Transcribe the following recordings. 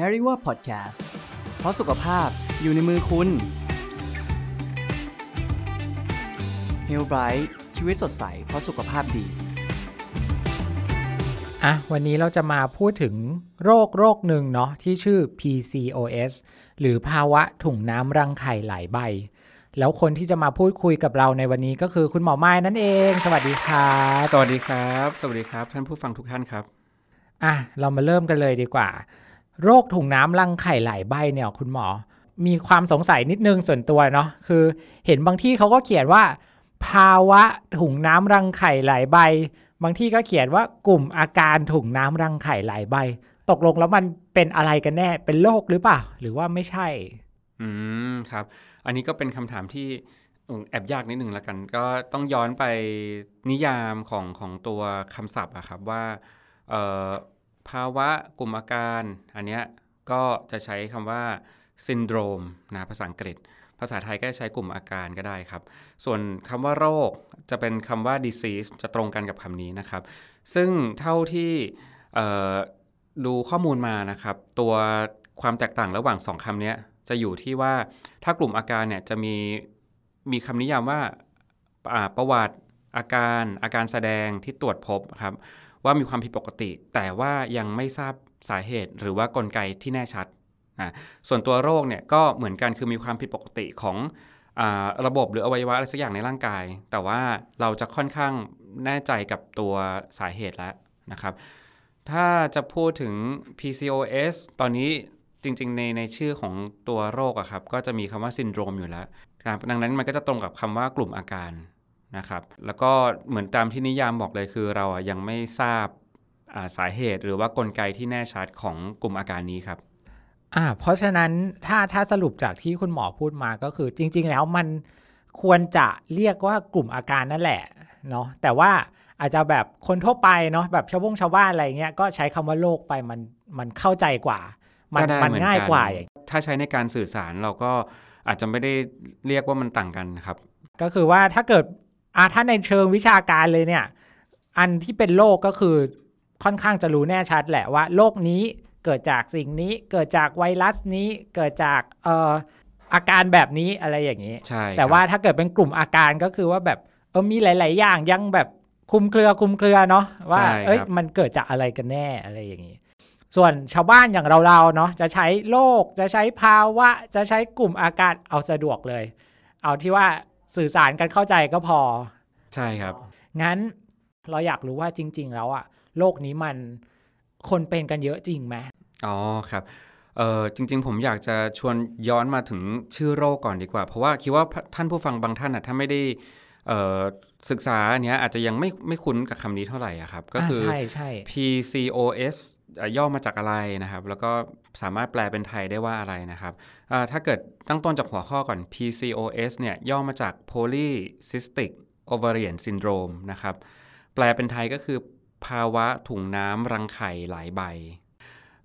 c a r i w a Podcast เพราะสุขภาพอยู่ในมือคุณ h e a l Bright ชีวิตสดใส เพราะสุขภาพดี อะ วันนี้เราจะมาพูดถึงโรคโรคหนึ่งเนาะที่ชื่อ PCOS หรือภาวะถุงน้ำรังไข่หลายใบ แล้วคนที่จะมาพูดคุยกับเราในวันนี้ก็คือคุณหมอไม้นั่นเอง สวัสดีครับสวัสดีครับ สวัสดีครับ ท่านผู้ฟังทุกท่านครับ อะ เรามาเริ่มกันเลยดีกว่า โรคถุงน้ำรังไข่หลายใบเนี่ยคุณหมอ มีความสงสัยนิดนึงส่วนตัวเนาะคือเห็นบางที่เขาก็เขียนว่า ภาวะถุงน้ำรังไข่หลายใบ บางที่ก็เขียนว่ากลุ่มอาการถุงน้ำรังไข่หลายใบ ตกลงแล้วมันเป็นอะไรกันแน่เป็นโรคหรือเปล่าหรือว่าไม่ใช่ อืมครับ อันนี้ก็เป็นคำถามที่แอบยากนิดนึงละกัน ก็ต้องย้อนไปนิยามของของตัวคำศัพท์อะครับว่าเอ่อ ภาวะกลุ่มอาการ อันเนี้ยก็จะใช้คำว่าซินโดรมนะภาษาอังกฤษ ภาษาไทยก็ใช้กลุ่มอาการก็ได้ครับ ส่วนคำว่าโรคจะเป็นคำว่า disease จะตรงกันกับคำนี้นะครับ ซึ่งเท่าที่ดูข้อมูลมานะครับ ตัวความแตกต่างระหว่างสองคำนี้จะอยู่ที่ว่าถ้ากลุ่มอาการเนี่ยจะมีมีคำนิยามว่าประวัติอาการอาการแสดงที่ตรวจพบครับ ว่ามีความผิดปกติ แต่ว่ายังไม่ทราบสาเหตุ หรือว่ากลไกที่แน่ชัดนะส่วนตัวโรคเนี่ยก็เหมือนกันคือมีความผิดปกติของอาระบบหรืออวัยวะอะไรสักอย่างในร่างกาย แต่ว่าเราจะค่อนข้างแน่ใจกับตัวสาเหตุแล้วนะครับ ถ้าจะพูดถึง PCOS ตอนนี้จริงๆ ในในชื่อของตัวโรคอะครับ ก็จะมีคำว่าซินโดรมอยู่แล้ว ดังนั้นมันก็จะตรงกับคำว่ากลุ่มอาการ นะครับ แล้วก็เหมือนตามที่นิยามบอกเลยคือเราอะยังไม่ทราบอ่าสาเหตุ หรือว่ากลไกที่แน่ชัดของกลุ่มอาการนี้ครับอ่าเพราะฉะนั้นถ้าถ้าสรุปจากที่คุณหมอพูดมาก็คือจริง ๆ แล้วมันควรจะเรียกว่ากลุ่มอาการนั่นแหละเนาะแต่ว่าอาจจะแบบคนทั่วไปเนาะแบบชาวบงชาวบ้านอะไรเงี้ยก็ใช้คำว่าโรคไปมันมันเข้าใจกว่า มันก็ได้มันเหมือนง่ายกันกว่าอย่างถ้าใช้ในการสื่อสารเราก็อาจจะไม่ได้เรียกว่ามันต่างกันครับ ก็คือว่าถ้าเกิด อ่าถ้าในเชิงวิชาการเลยเนี่ย อันที่เป็นโรคก็คือค่อนข้างจะรู้แน่ชัดแหละว่าโรคนี้เกิดจากสิ่งนี้เกิดจากไวรัสนี้เกิดจากเอ่ออาการแบบนี้อะไรอย่างนี้ ใช่แต่ครับว่าถ้าเกิดเป็นกลุ่มอาการก็คือว่าแบบเออมีหลาย ๆ อย่างยังแบบคลุมเครือคลุมเครือเนาะว่าใช่เอ้ยครับมันเกิดจากอะไรกันแน่อะไรอย่างนี้ ส่วนชาวบ้านอย่างเราๆเนาะจะใช้โรคจะใช้ภาวะ จะใช้กลุ่มอาการเอาสะดวกเลย เอาที่ว่า สื่อสารกันเข้าใจก็พอ ใช่ครับ งั้นเราอยากรู้ว่าจริง ๆ แล้วอะโรคนี้มันคนเป็นกันเยอะจริงไหมอ๋อครับเออจริง ๆ ผมอยากจะชวนย้อนมาถึงชื่อโรคก่อนดีกว่า เพราะว่าคิดว่าท่านผู้ฟังบางท่านอะถ้าไม่ได้เอ่อศึกษาอันเนี้ยอาจจะยังไม่ไม่คุ้นกับคำนี้เท่าไหร่อะครับ ก็คือใช่ใช่ PCOS อะ ย่อมาจากอะไรนะครับ แล้วก็สามารถแปลเป็นไทยได้ว่าอะไรนะครับ ถ้าเกิดตั้งต้นจากหัวข้อก่อน PCOS เนี่ยย่อมาจาก Polycystic Ovarian Syndrome นะครับ แปลเป็นไทยก็คือภาวะถุงน้ำรังไข่หลายใบ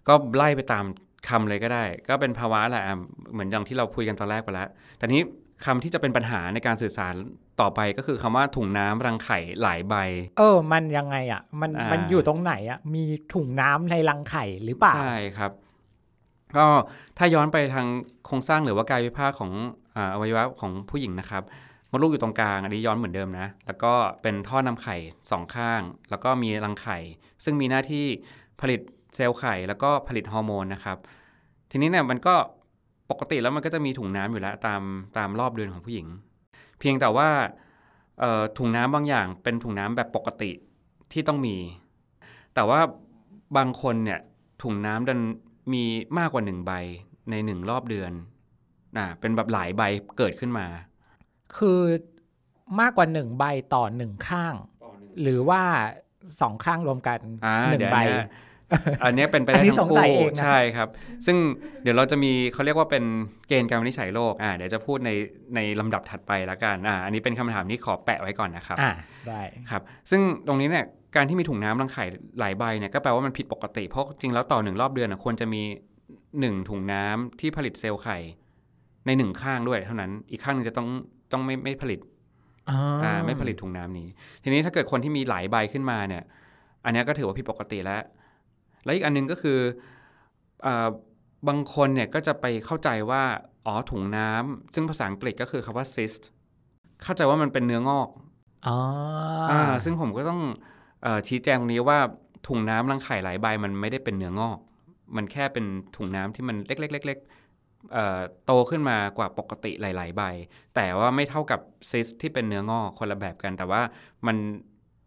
ก็ไล่ไปตามคำเลยก็ได้ ก็เป็นภาวะแหละอะเหมือนอย่างที่เราคุยกันตอนแรกไปแล้วแต่นี้คำที่จะเป็นปัญหาในการสื่อสาร ต่อไปก็คือคำว่าถุงน้ำรังไข่หลายใบ เออ มันยังไงอะมันอ่ามัมันอยู่ตรงไหนอะมีถุงน้ำในรังไข่หรือเปล่า ใช่ครับ ก็ถ้าย้อนไปทางโครงสร้างหรือว่ากายวิภาคของอาอวัยวะของผู้หญิงนะครับมดลูกอยู่ตรงกลางอันนี้ย้อนเหมือนเดิมนะ แล้วก็เป็นท่อนำไข่สองข้าง แล้วก็มีรังไข่ ซึ่งมีหน้าที่ผลิตเซลล์ไข่ แล้วก็ผลิตฮอร์โมนนะครับ ทีนี้เนี่ยมันก็ปกติแล้วมันก็จะมีถุงน้ำอยู่แล้วตามตามรอบเดือนของผู้หญิงเพียงแต่ว่าเอ่อถุงน้ำบางอย่างเป็นถุงน้ำแบบปกติที่ต้องมี แต่ว่าบางคนเนี่ยถุงน้ำดันมีมากกว่าหนึ่งใบในหนึ่งรอบเดือนอ่าเป็นแบบหลายใบเกิดขึ้นมา คือมากกว่าหนึ่งใบต่อหนึ่งข้าง หรือว่าสองข้างรวมกันอ่าหนึ่งเดี๋ยวใบเนี้ย อันเนี้ยเป็นไปอันได้นี้ทั้งสงสัคู่ยเองนะใช่ครับ ซึ่งเดี๋ยวเราจะมีเขาเรียกว่าเป็นเกณฑ์การวินิจฉัยโรคอ่าเดี๋ยวจะพูดในในลำดับถัดไปละกันอ่าอันนี้เป็นคำถามที่ขอแปะไว้ก่อนนะครับอ่าได้ครับ ซึ่งตรงนี้เนี่ยการที่มีถุงน้ำรังไข่หลายใบเนี่ยก็แปลว่ามันผิดปกติ เพราะจริงแล้วต่อหนึ่งรอบเดือนนะควรจะมีหนึ่งถุงน้ำที่ผลิตเซลล์ไข่ในหนึ่งข้างด้วยเท่านั้นอีกข้างหนึงจะต้องต้องไม่ไม่ผลิตอ่าอ่าไม่ผลิตถุงน้ำนี้ ทีนี้ถ้าเกิดคนที่มีหลายใบขึ้นมาเนี่ย อันเนี้ยก็ถือว่าผิดปกติแล้ว แล้วอีกอันหนึงก็คืออาบางคนเนี่ยก็จะไปเข้าใจว่าอ๋อถุงน้ำซึ่งภาษาอังกฤษก็คือคาว่า cyst เข้าใจว่ามันเป็นเนื้องอกอ๋ออ่าซึ่งผมก็ต้องเออชี้แจงตรงนี้ว่าถุงน้ำรังไข่หลายใบมันไม่ได้เป็นเนื้องอก มันแค่เป็นถุงน้ำที่มันเล็กๆๆๆเอ่อโตขึ้นมากว่าปกติหลาย ๆ ใบ แต่ว่าไม่เท่ากับซิสที่เป็นเนื้องอกคนละแบบกัน แต่ว่ามัน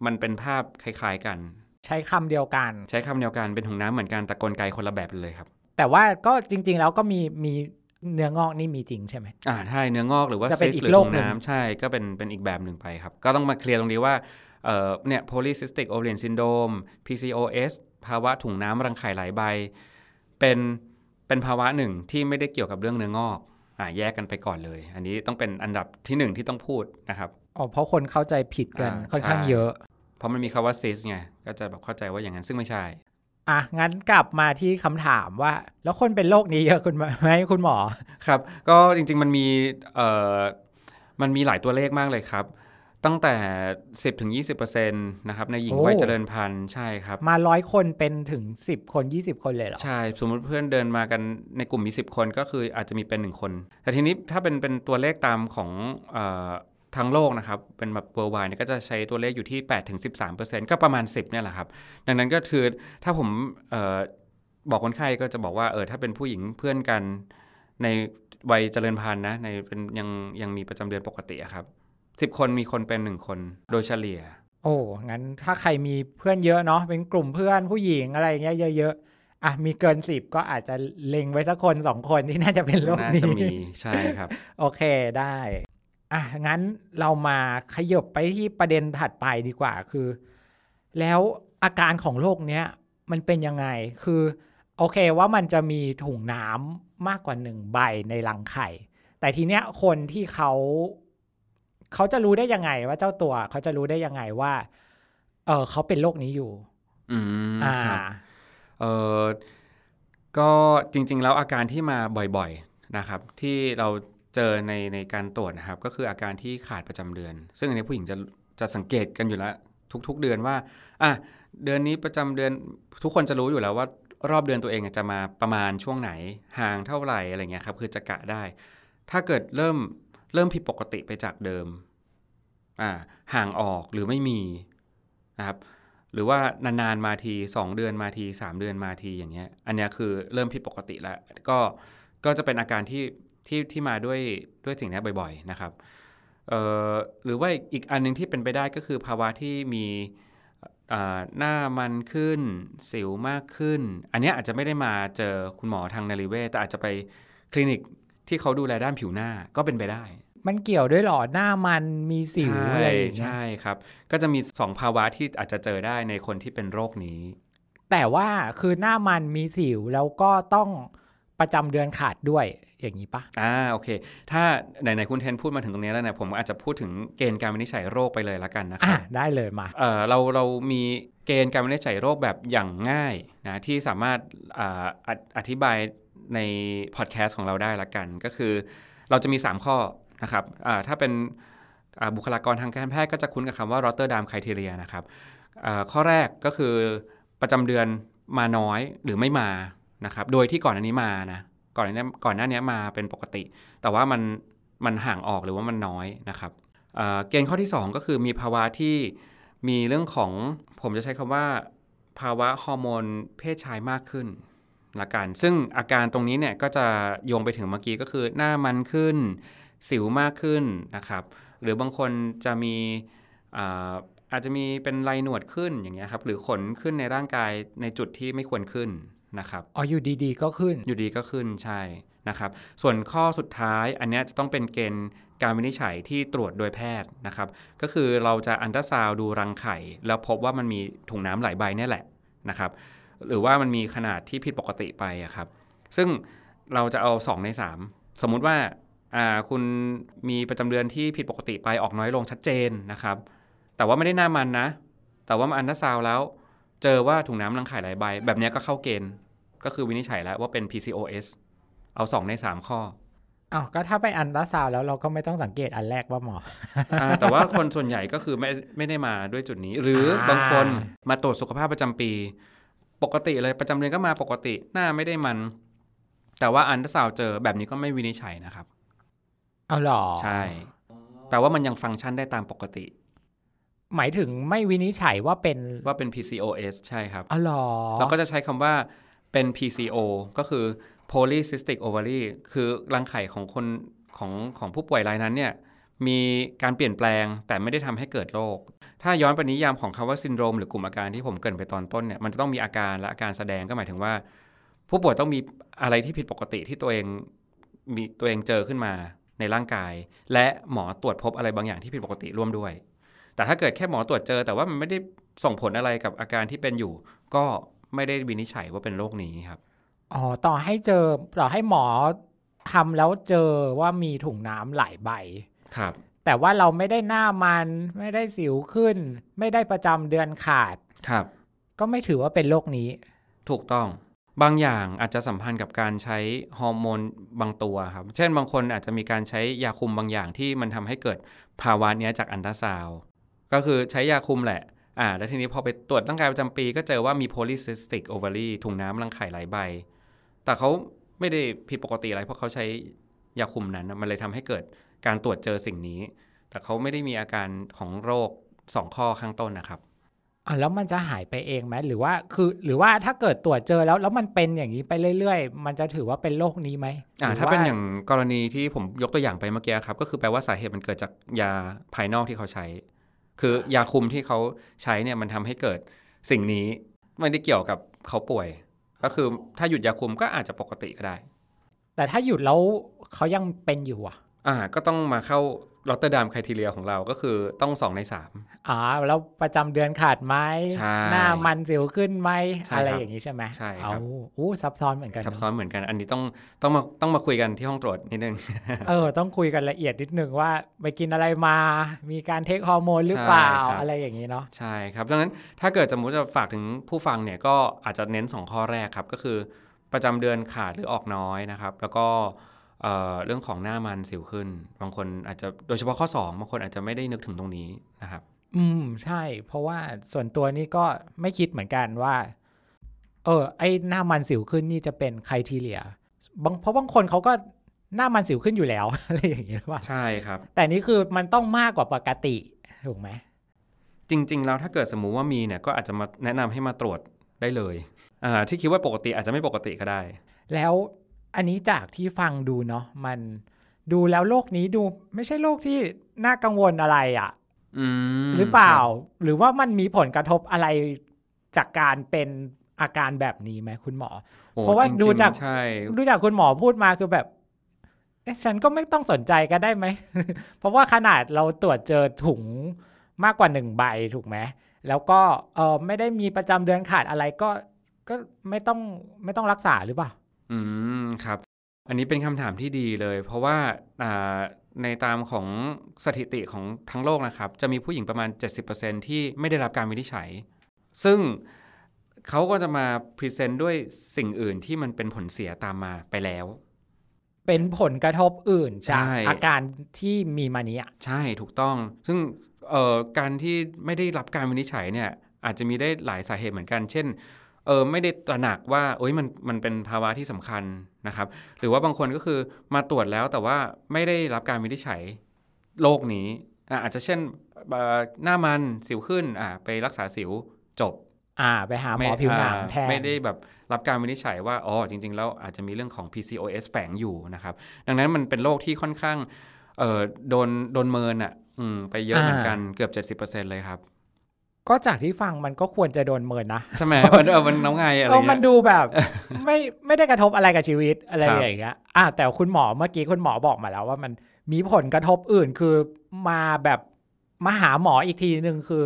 มันเป็นภาพคล้าย ๆ กัน ใช้คำเดียวกัน ใช้คำเดียวกันเป็นถุงน้ำเหมือนกันแต่กลไกคนละแบบเลยครับ แต่ว่าก็จริง ๆ แล้วก็มีมีเนื้องอกนี่มีจริงใช่ไหมอ่าใช่เนื้องอกหรือว่าจะเป็ซินสอีกหรือโรถุคงหนึ่งน้ำใช่ก็เป็นเป็นอีกแบบหนึ่งไปครับ ก็ต้องมาเคลียร์ตรงนี้ว่าเอ่อเนี่ย polycystic ovarian syndrome PCOS ภาวะถุงน้ำรังไข่หลายใบ เป็นเป็นภาวะหนึ่งที่ไม่ได้เกี่ยวกับเรื่องเนื้องอกอ่าแยกกันไปก่อนเลย อันนี้ต้องเป็นอันดับที่หนึ่งที่ต้องพูดนะครับอ๋อเพราะคนเข้าใจผิดกันอ่าค่อนข้างใช่เยอะ เพราะมันมีคาว่า cyst ไง ก็จะแบบเข้าใจว่าอย่างนั้นซึ่งไม่ใช่ อะ งั้นกลับมาที่คำถามว่า แล้วคนเป็นโรคนี้เยอะคุณไหมคุณหมอ ครับ ก็จริง ๆ มันมีเอ่อมันมีหลายตัวเลขมากเลยครับ ตั้งแต่ 10ถึง20%นะครับในหญิงโอ้วัยเจริญพันธุ์ใช่ครับ มาร้อยคนเป็นถึงสิบคนยี่สิบคนเลยเหรอ ใช่ สมมติเพื่อนเดินมากันในกลุ่มมี 10 คนก็คืออาจจะมีเป็น 1 คน แต่ทีนี้ถ้าเป็นเป็นตัวเลขตามของเออ ทั้งโลกนะครับ เป็นแบบ worldwide เนี่ยก็จะใช้ตัวเลขอยู่ที่8ถึง13%ก็ประมาณ 10เนี่ยแหละครับ ดังนั้นก็คือถ้าผมเออบอกคนไข้ก็จะบอกว่าเออถ้าเป็นผู้หญิงเพื่อนกันในวัยเจริญพันธุ์นะในเป็นยังยังมีประจำเดือนปกติอะครับสิบคนมีคนเป็นหนึ่งคนโดยเฉลี่ย โอ้งั้นถ้าใครมีเพื่อนเยอะเนาะเป็นกลุ่มเพื่อนผู้หญิงอะไรอย่างเงี้ยเยอะๆอะมีเกินสิบก็อาจจะเล็งไว้สักคนสองคนที่น่าจะเป็นโรคน่านี้จะมีใช่ครับ โอเคได้ อะงั้นเรามาขยบไปที่ประเด็นถัดไปดีกว่าคือ แล้วอาการของโรคเนี้ยมันเป็นยังไงคือโอเคว่ามันจะมีถุงน้ำมากกว่าหนึ่งใบในรังไข่ แต่ทีเนี้ยคนที่เขาเขาจะรู้ได้ยังไงว่าเจ้าตัวเขาจะรู้ได้ยังไงว่า เออเขาเป็นโรคนี้อยู่ อืมอ่าครับเออก็จริง ๆ แล้วอาการที่มาบ่อย ๆนะครับ ที่เรา เจอในในการตรวจนะครับ ก็คืออาการที่ขาดประจำเดือน ซึ่งอันนี้ผู้หญิงจะจะสังเกตกันอยู่แล้ว ทุก ๆ เดือนว่าอะเดือนนี้ประจำเดือนทุกคนจะรู้อยู่แล้วว่ารอบเดือนตัวเองจะมาประมาณช่วงไหนห่างเท่าไหร่อะไรเงี้ยครับคือจะกะได้ ถ้าเกิดเริ่มเริ่มผิดปกติไปจากเดิมอ่าห่างออกหรือไม่มีนะครับหรือว่านานๆมาที 2 เดือนมาที 3 เดือนมาทีอย่างเงี้ยอันนี้คือเริ่มผิดปกติแล้วก็ก็จะเป็นอาการที่ ที่ที่มาด้วยด้วยสิ่งนี้บ่อยๆนะครับเอ่อหรือว่าอีกอันหนึงที่เป็นไปได้ก็คือภาวะที่มีอ่าหน้ามันขึ้น สิวมากขึ้น อันเนี้ยอาจจะไม่ได้มาเจอคุณหมอทางนาริเวศแต่อาจจะไปคลินิกที่เขาดูแลด้านผิวหน้าก็เป็นไปได้ มันเกี่ยวด้วยเหรอหน้ามันมีสิวใช่อะไรอย่างเงี้ยใช่ครับ ก็จะมี 2 ภาวะที่อาจจะเจอได้ในคนที่เป็นโรคนี้ แต่ว่าคือหน้ามันมีสิวแล้วก็ต้อง ประจำเดือนขาดด้วยอย่างนี้ปะอ่าโอเค ถ้าไหนๆคุณเทนพูดมาถึงตรงนี้แล้วเนี่ยผมอาจจะพูดถึงเกณฑ์การวินิจฉัยโรคไปเลยละกันนะคอะรับได้เลยมาเออเราเรามีเกณฑ์การวินิจฉัยโรคแบบอย่างง่ายนะที่สามารถอ่าออธิบายในพอดแคสต์ของเราได้ละกันก็คือ เราจะมี 3 ข้อนะครับอ่าถ้าเป็นอ่าบุคลากรทางการแพทย์ก็จะคุ้นกับคำว่า Rotterdam Criteria นะครับอ่าข้อแรกก็คือประจำเดือนมาน้อยหรือไม่มา นะครับ โดยที่ก่อนอันนี้มานะ ก่อนหน้านี้ก่อนหน้านี้มาเป็นปกติ แต่ว่ามันมันห่างออกหรือว่ามันน้อยนะครับเเกณฑ์ข้อที่ 2 ก็คือมีภาวะที่มีเรื่องของผมจะใช้คำว่า ภาวะฮอร์โมนเพศชายมากขึ้นละกัน ซึ่งอาการตรงนี้เนี่ยก็จะโยงไปถึงเมื่อกี้ก็คือหน้ามันขึ้น สิวมากขึ้นนะครับ หรือบางคนจะมีอาอาจจะมีเป็นลายหนวดขึ้นอย่างเงี้ยครับ หรือขนขึ้นในร่างกายในจุดที่ไม่ควรขึ้น นะครับอ๋ออยู่ดีๆ ก็ขึ้นอยู่ดีก็ขึ้นใช่นะครับ ส่วนข้อสุดท้ายอันเนี้ยจะต้องเป็นเกณฑ์การวินิจฉัยที่ตรวจโดยแพทย์นะครับ ก็คือเราจะอันตราซาวด์ดูรังไข่ แล้วพบว่ามันมีถุงน้ำหลายใบเนี่ยแหละนะครับ หรือว่ามันมีขนาดที่ผิดปกติไปอะครับ ซึ่งเราจะเอา 2 ใน 3 สมมุติว่าอ่าคุณมีประจำเดือนที่ผิดปกติไปออกน้อยลงชัดเจนนะครับ แต่ว่าไม่ได้หน้ามันนะ แต่ว่ามาอัลตราซาวด์แล้ว เจอว่าถุงน้ำรังไข่หลายใบ แบบเนี้ยก็เข้าเกณฑ์ ก็คือวินิจฉัยแล้วว่าเป็น PCOS เอา 2 ใน 3 ข้ออ้าวก็ถ้าไปอัลตราซาวด์แล้วเราก็ไม่ต้องสังเกตอันแรกว่าหมออาแต่ว่าคนส่วนใหญ่ก็คือไม่ไม่ได้มาด้วยจุดนี้ หรืออาบางคนมาตรวจสุขภาพประจำปี ปกติเลยประจำเดือนก็มาปกติหน้าไม่ได้มัน แต่ว่าอันตราซาวด์เจอแบบนี้ก็ไม่วินิจฉัยนะครับ เอาหรอ ใช่แปลว่ามันยังฟังก์ชันได้ตามปกติ หมายถึงไม่วินิจฉัยว่าเป็นว่าเป็น PCOS ใช่ครับเอาหรอเราก็จะใช้คำว่าเป็น PCO ก็คือ polycystic ovary คือรังไข่ของคนของของผู้ป่วยรายนั้นเนี่ยมีการเปลี่ยนแปลงแต่ไม่ได้ทำให้เกิดโรค ถ้าย้อนไปนิยามของคำว่าซินโดรมหรือกลุ่มอาการที่ผมเกรินไปตอนต้นเนี่ย มันจะต้องมีอาการและอาการแสดงก็หมายถึงว่า ผู้ป่วยต้องมีอะไรที่ผิดปกติที่ตัวเองมีตัวเองเจอขึ้นมาในร่างกาย และหมอตรวจพบอะไรบางอย่างที่ผิดปกติร่วมด้วย แต่ถ้าเกิดแค่หมอตรวจเจอ แต่ว่ามันไม่ได้ส่งผลอะไรกับอาการที่เป็นอยู่ ก็ไม่ได้วินิจฉัยว่าเป็นโรคนี้ครับอ๋อต่อให้เจอต่อให้หมอทำแล้วเจอว่ามีถุงน้ำหลายใบครับ แต่ว่าเราไม่ได้หน้ามัน ไม่ได้สิวขึ้น ไม่ได้ประจำเดือนขาดครับ ก็ไม่ถือว่าเป็นโรคนี้ ถูกต้องบางอย่างอาจจะสัมพันธ์กับการใช้ฮอร์โมนบางตัวครับ เช่นบางคนอาจจะมีการใช้ยาคุมบางอย่างที่มันทำให้เกิดภาวะเนี้ยจากอันตราซาวด์ ก็คือใช้ยาคุมแหละอ่าแล้วทีนี้พอไปตรวจร่างกายประจำปี ก็เจอว่ามี polycystic ovary ถุงน้ำรังไข่หลายใบ แต่เขาไม่ได้ผิดปกติอะไร เพราะเขาใช้ยาคุมนั้นนะมันเลยทำให้เกิดการตรวจเจอสิ่งนี้ แต่เขาไม่ได้มีอาการของโรคสองข้อข้างต้นนะครับอะแล้วมันจะหายไปเองไหมหรือว่าคือหรือว่าถ้าเกิดตรวจเจอแล้วแล้วมันเป็นอย่างนี้ไปเรื่อย ๆ มันจะถือว่าเป็นโรคนี้ไหมอ่าหรืถ้าว่เป็นอย่างกรณีที่ผมยกตัวอย่างไปเมื่อกี้ครับ ก็คือแปลว่าสาเหตุมันเกิดจากยาภายนอกที่เขาใช้ คือยาคุมที่เขาใช้เนี่ยมันทำให้เกิดสิ่งนี้ไม่ได้เกี่ยวกับเขาป่วย ก็คือถ้าหยุดยาคุมก็อาจจะปกติก็ได้ แต่ถ้าหยุดแล้วเขายังเป็นอยู่อะอ่าก็ต้องมาเข้า ลอตเตอร์ดามค r i ทีเรียของเราก็คือต้องสองในสามอ๋อ แล้วประจำเดือนขาดไหมใช่หน้ามันสิวขึ้นไหมใช่อะไรครับอย่างนี้ใช่ไหมใช่คเอารับอู้ซับซ้อนเหมือนกันซับเนอะซ้อนเหมือนกัน อันนี้ต้องต้องมาต้องมาคุยกันที่ห้องตรวจนิดนึง เออ ต้องคุยกันละเอียดนิดนึงว่าไปกินอะไรมา มีการเทคฮอร์โมนหรือเปล่าใช่ครับอะไรอย่างนี้เนาะ ใช่ครับดังนั้นถ้าเกิดสมมติจะฝากถึงผู้ฟังเนี่ยก็อาจจะเน้น 2 ข้อแรกครับก็คือประจำเดือนขาดหรือออกน้อยนะครับ แล้วก็ เอ่อเรื่องของหน้ามันสิวขึ้น บางคนอาจจะโดยเฉพาะข้อ 2 บางคนอาจจะไม่ได้นึกถึงตรงนี้นะครับ อืมใช่ เพราะว่าส่วนตัวนี้ก็ไม่คิดเหมือนกันว่า เออ ไอ้หน้ามันสิวขึ้นนี่จะเป็นไครทีเลียบางเพราะบางคนเขาก็หน้ามันสิวขึ้นอยู่แล้วอะไรอย่างนี้หรือเปล่าใช่ครับ แต่นี่คือมันต้องมากกว่าปกติถูกไหมจริง ๆ แล้วถ้าเกิดสมมุติว่ามีเนี่ยก็อาจจะมาแนะนำให้มาตรวจได้เลยอ่าที่คิดว่าปกติอาจจะไม่ปกติก็ได้ แล้ว อันนี้จากที่ฟังดูเนาะมันดูแล้วโรคนี้ดูไม่ใช่โรคที่น่ากังวลอะไรอะ่ะอืมหรือเปล่าคบหรือว่ามันมีผลกระทบอะไรจากการเป็นอาการแบบนี้ไหมคุณหมอโอ้เพราะว่าจงๆดูจากใช่ดูจากคุณหมอพูดมาคือแบบเอ๊ะฉันก็ไม่ต้องสนใจก็ได้ไหม เพราะว่าขนาดเราตรวจเจอถุงมากกว่าหนึ่งใบถูกไหมแล้วก็เออไม่ได้มีประจำเดือนขาดอะไรก็ ก็ไม่ต้องไม่ต้องรักษาหรือเปล่า อืม ครับ อันนี้เป็นคำถามที่ดีเลย เพราะว่าอ่าในตามของสถิติของทั้งโลกนะครับ จะมีผู้หญิงประมาณ 70%ที่ไม่ได้รับการวินิจฉัย ซึ่งเขาก็จะมาพรีเซนต์ด้วยสิ่งอื่นที่มันเป็นผลเสียตามมาไปแล้ว เป็นผลกระทบอื่นจากใช่ อาการที่มีมานี้อะใช่ถูกต้อง ซึ่งเอ่อการที่ไม่ได้รับการวินิจฉัยเนี่ยอาจจะมีได้หลายสาเหตุเหมือนกัน เช่น เออไม่ได้ตระหนักว่าเอ้ยมันมันเป็นภาวะที่สำคัญนะครับ หรือว่าบางคนก็คือมาตรวจแล้วแต่ว่าไม่ได้รับการวินิจฉัยโรคนี้อะอาจจะเช่นเอ่อหน้ามันสิวขึ้นอะไปรักษาสิวจบอ่าไปหาหมอผิวหนังอ่าแทนไม่ได้แบบรับการวินิจฉัยว่าอ๋อจริง ๆ แล้วอาจจะมีเรื่องของ PCOS แฝงอยู่นะครับ ดังนั้นมันเป็นโรคที่ค่อนข้างเอ่อโดนโดนเมินอะอืมไปเยอะเหมือนกันเกือบ 70%เลยครับ ก็จากที่ฟังมันก็ควรจะโดนเมินนะใช่ไหมมันเออมันน้องไงอะไรเออมันเงี้ยดูแบบไม่ไม่ได้กระทบอะไรกับชีวิตอะไรครับอย่างเงี้ยอะแต่คุณหมอเมื่อกี้คุณหมอบอกมาแล้วว่ามันมีผลกระทบอื่นคือมาแบบมาหาหมออีกทีหนึ่งคือ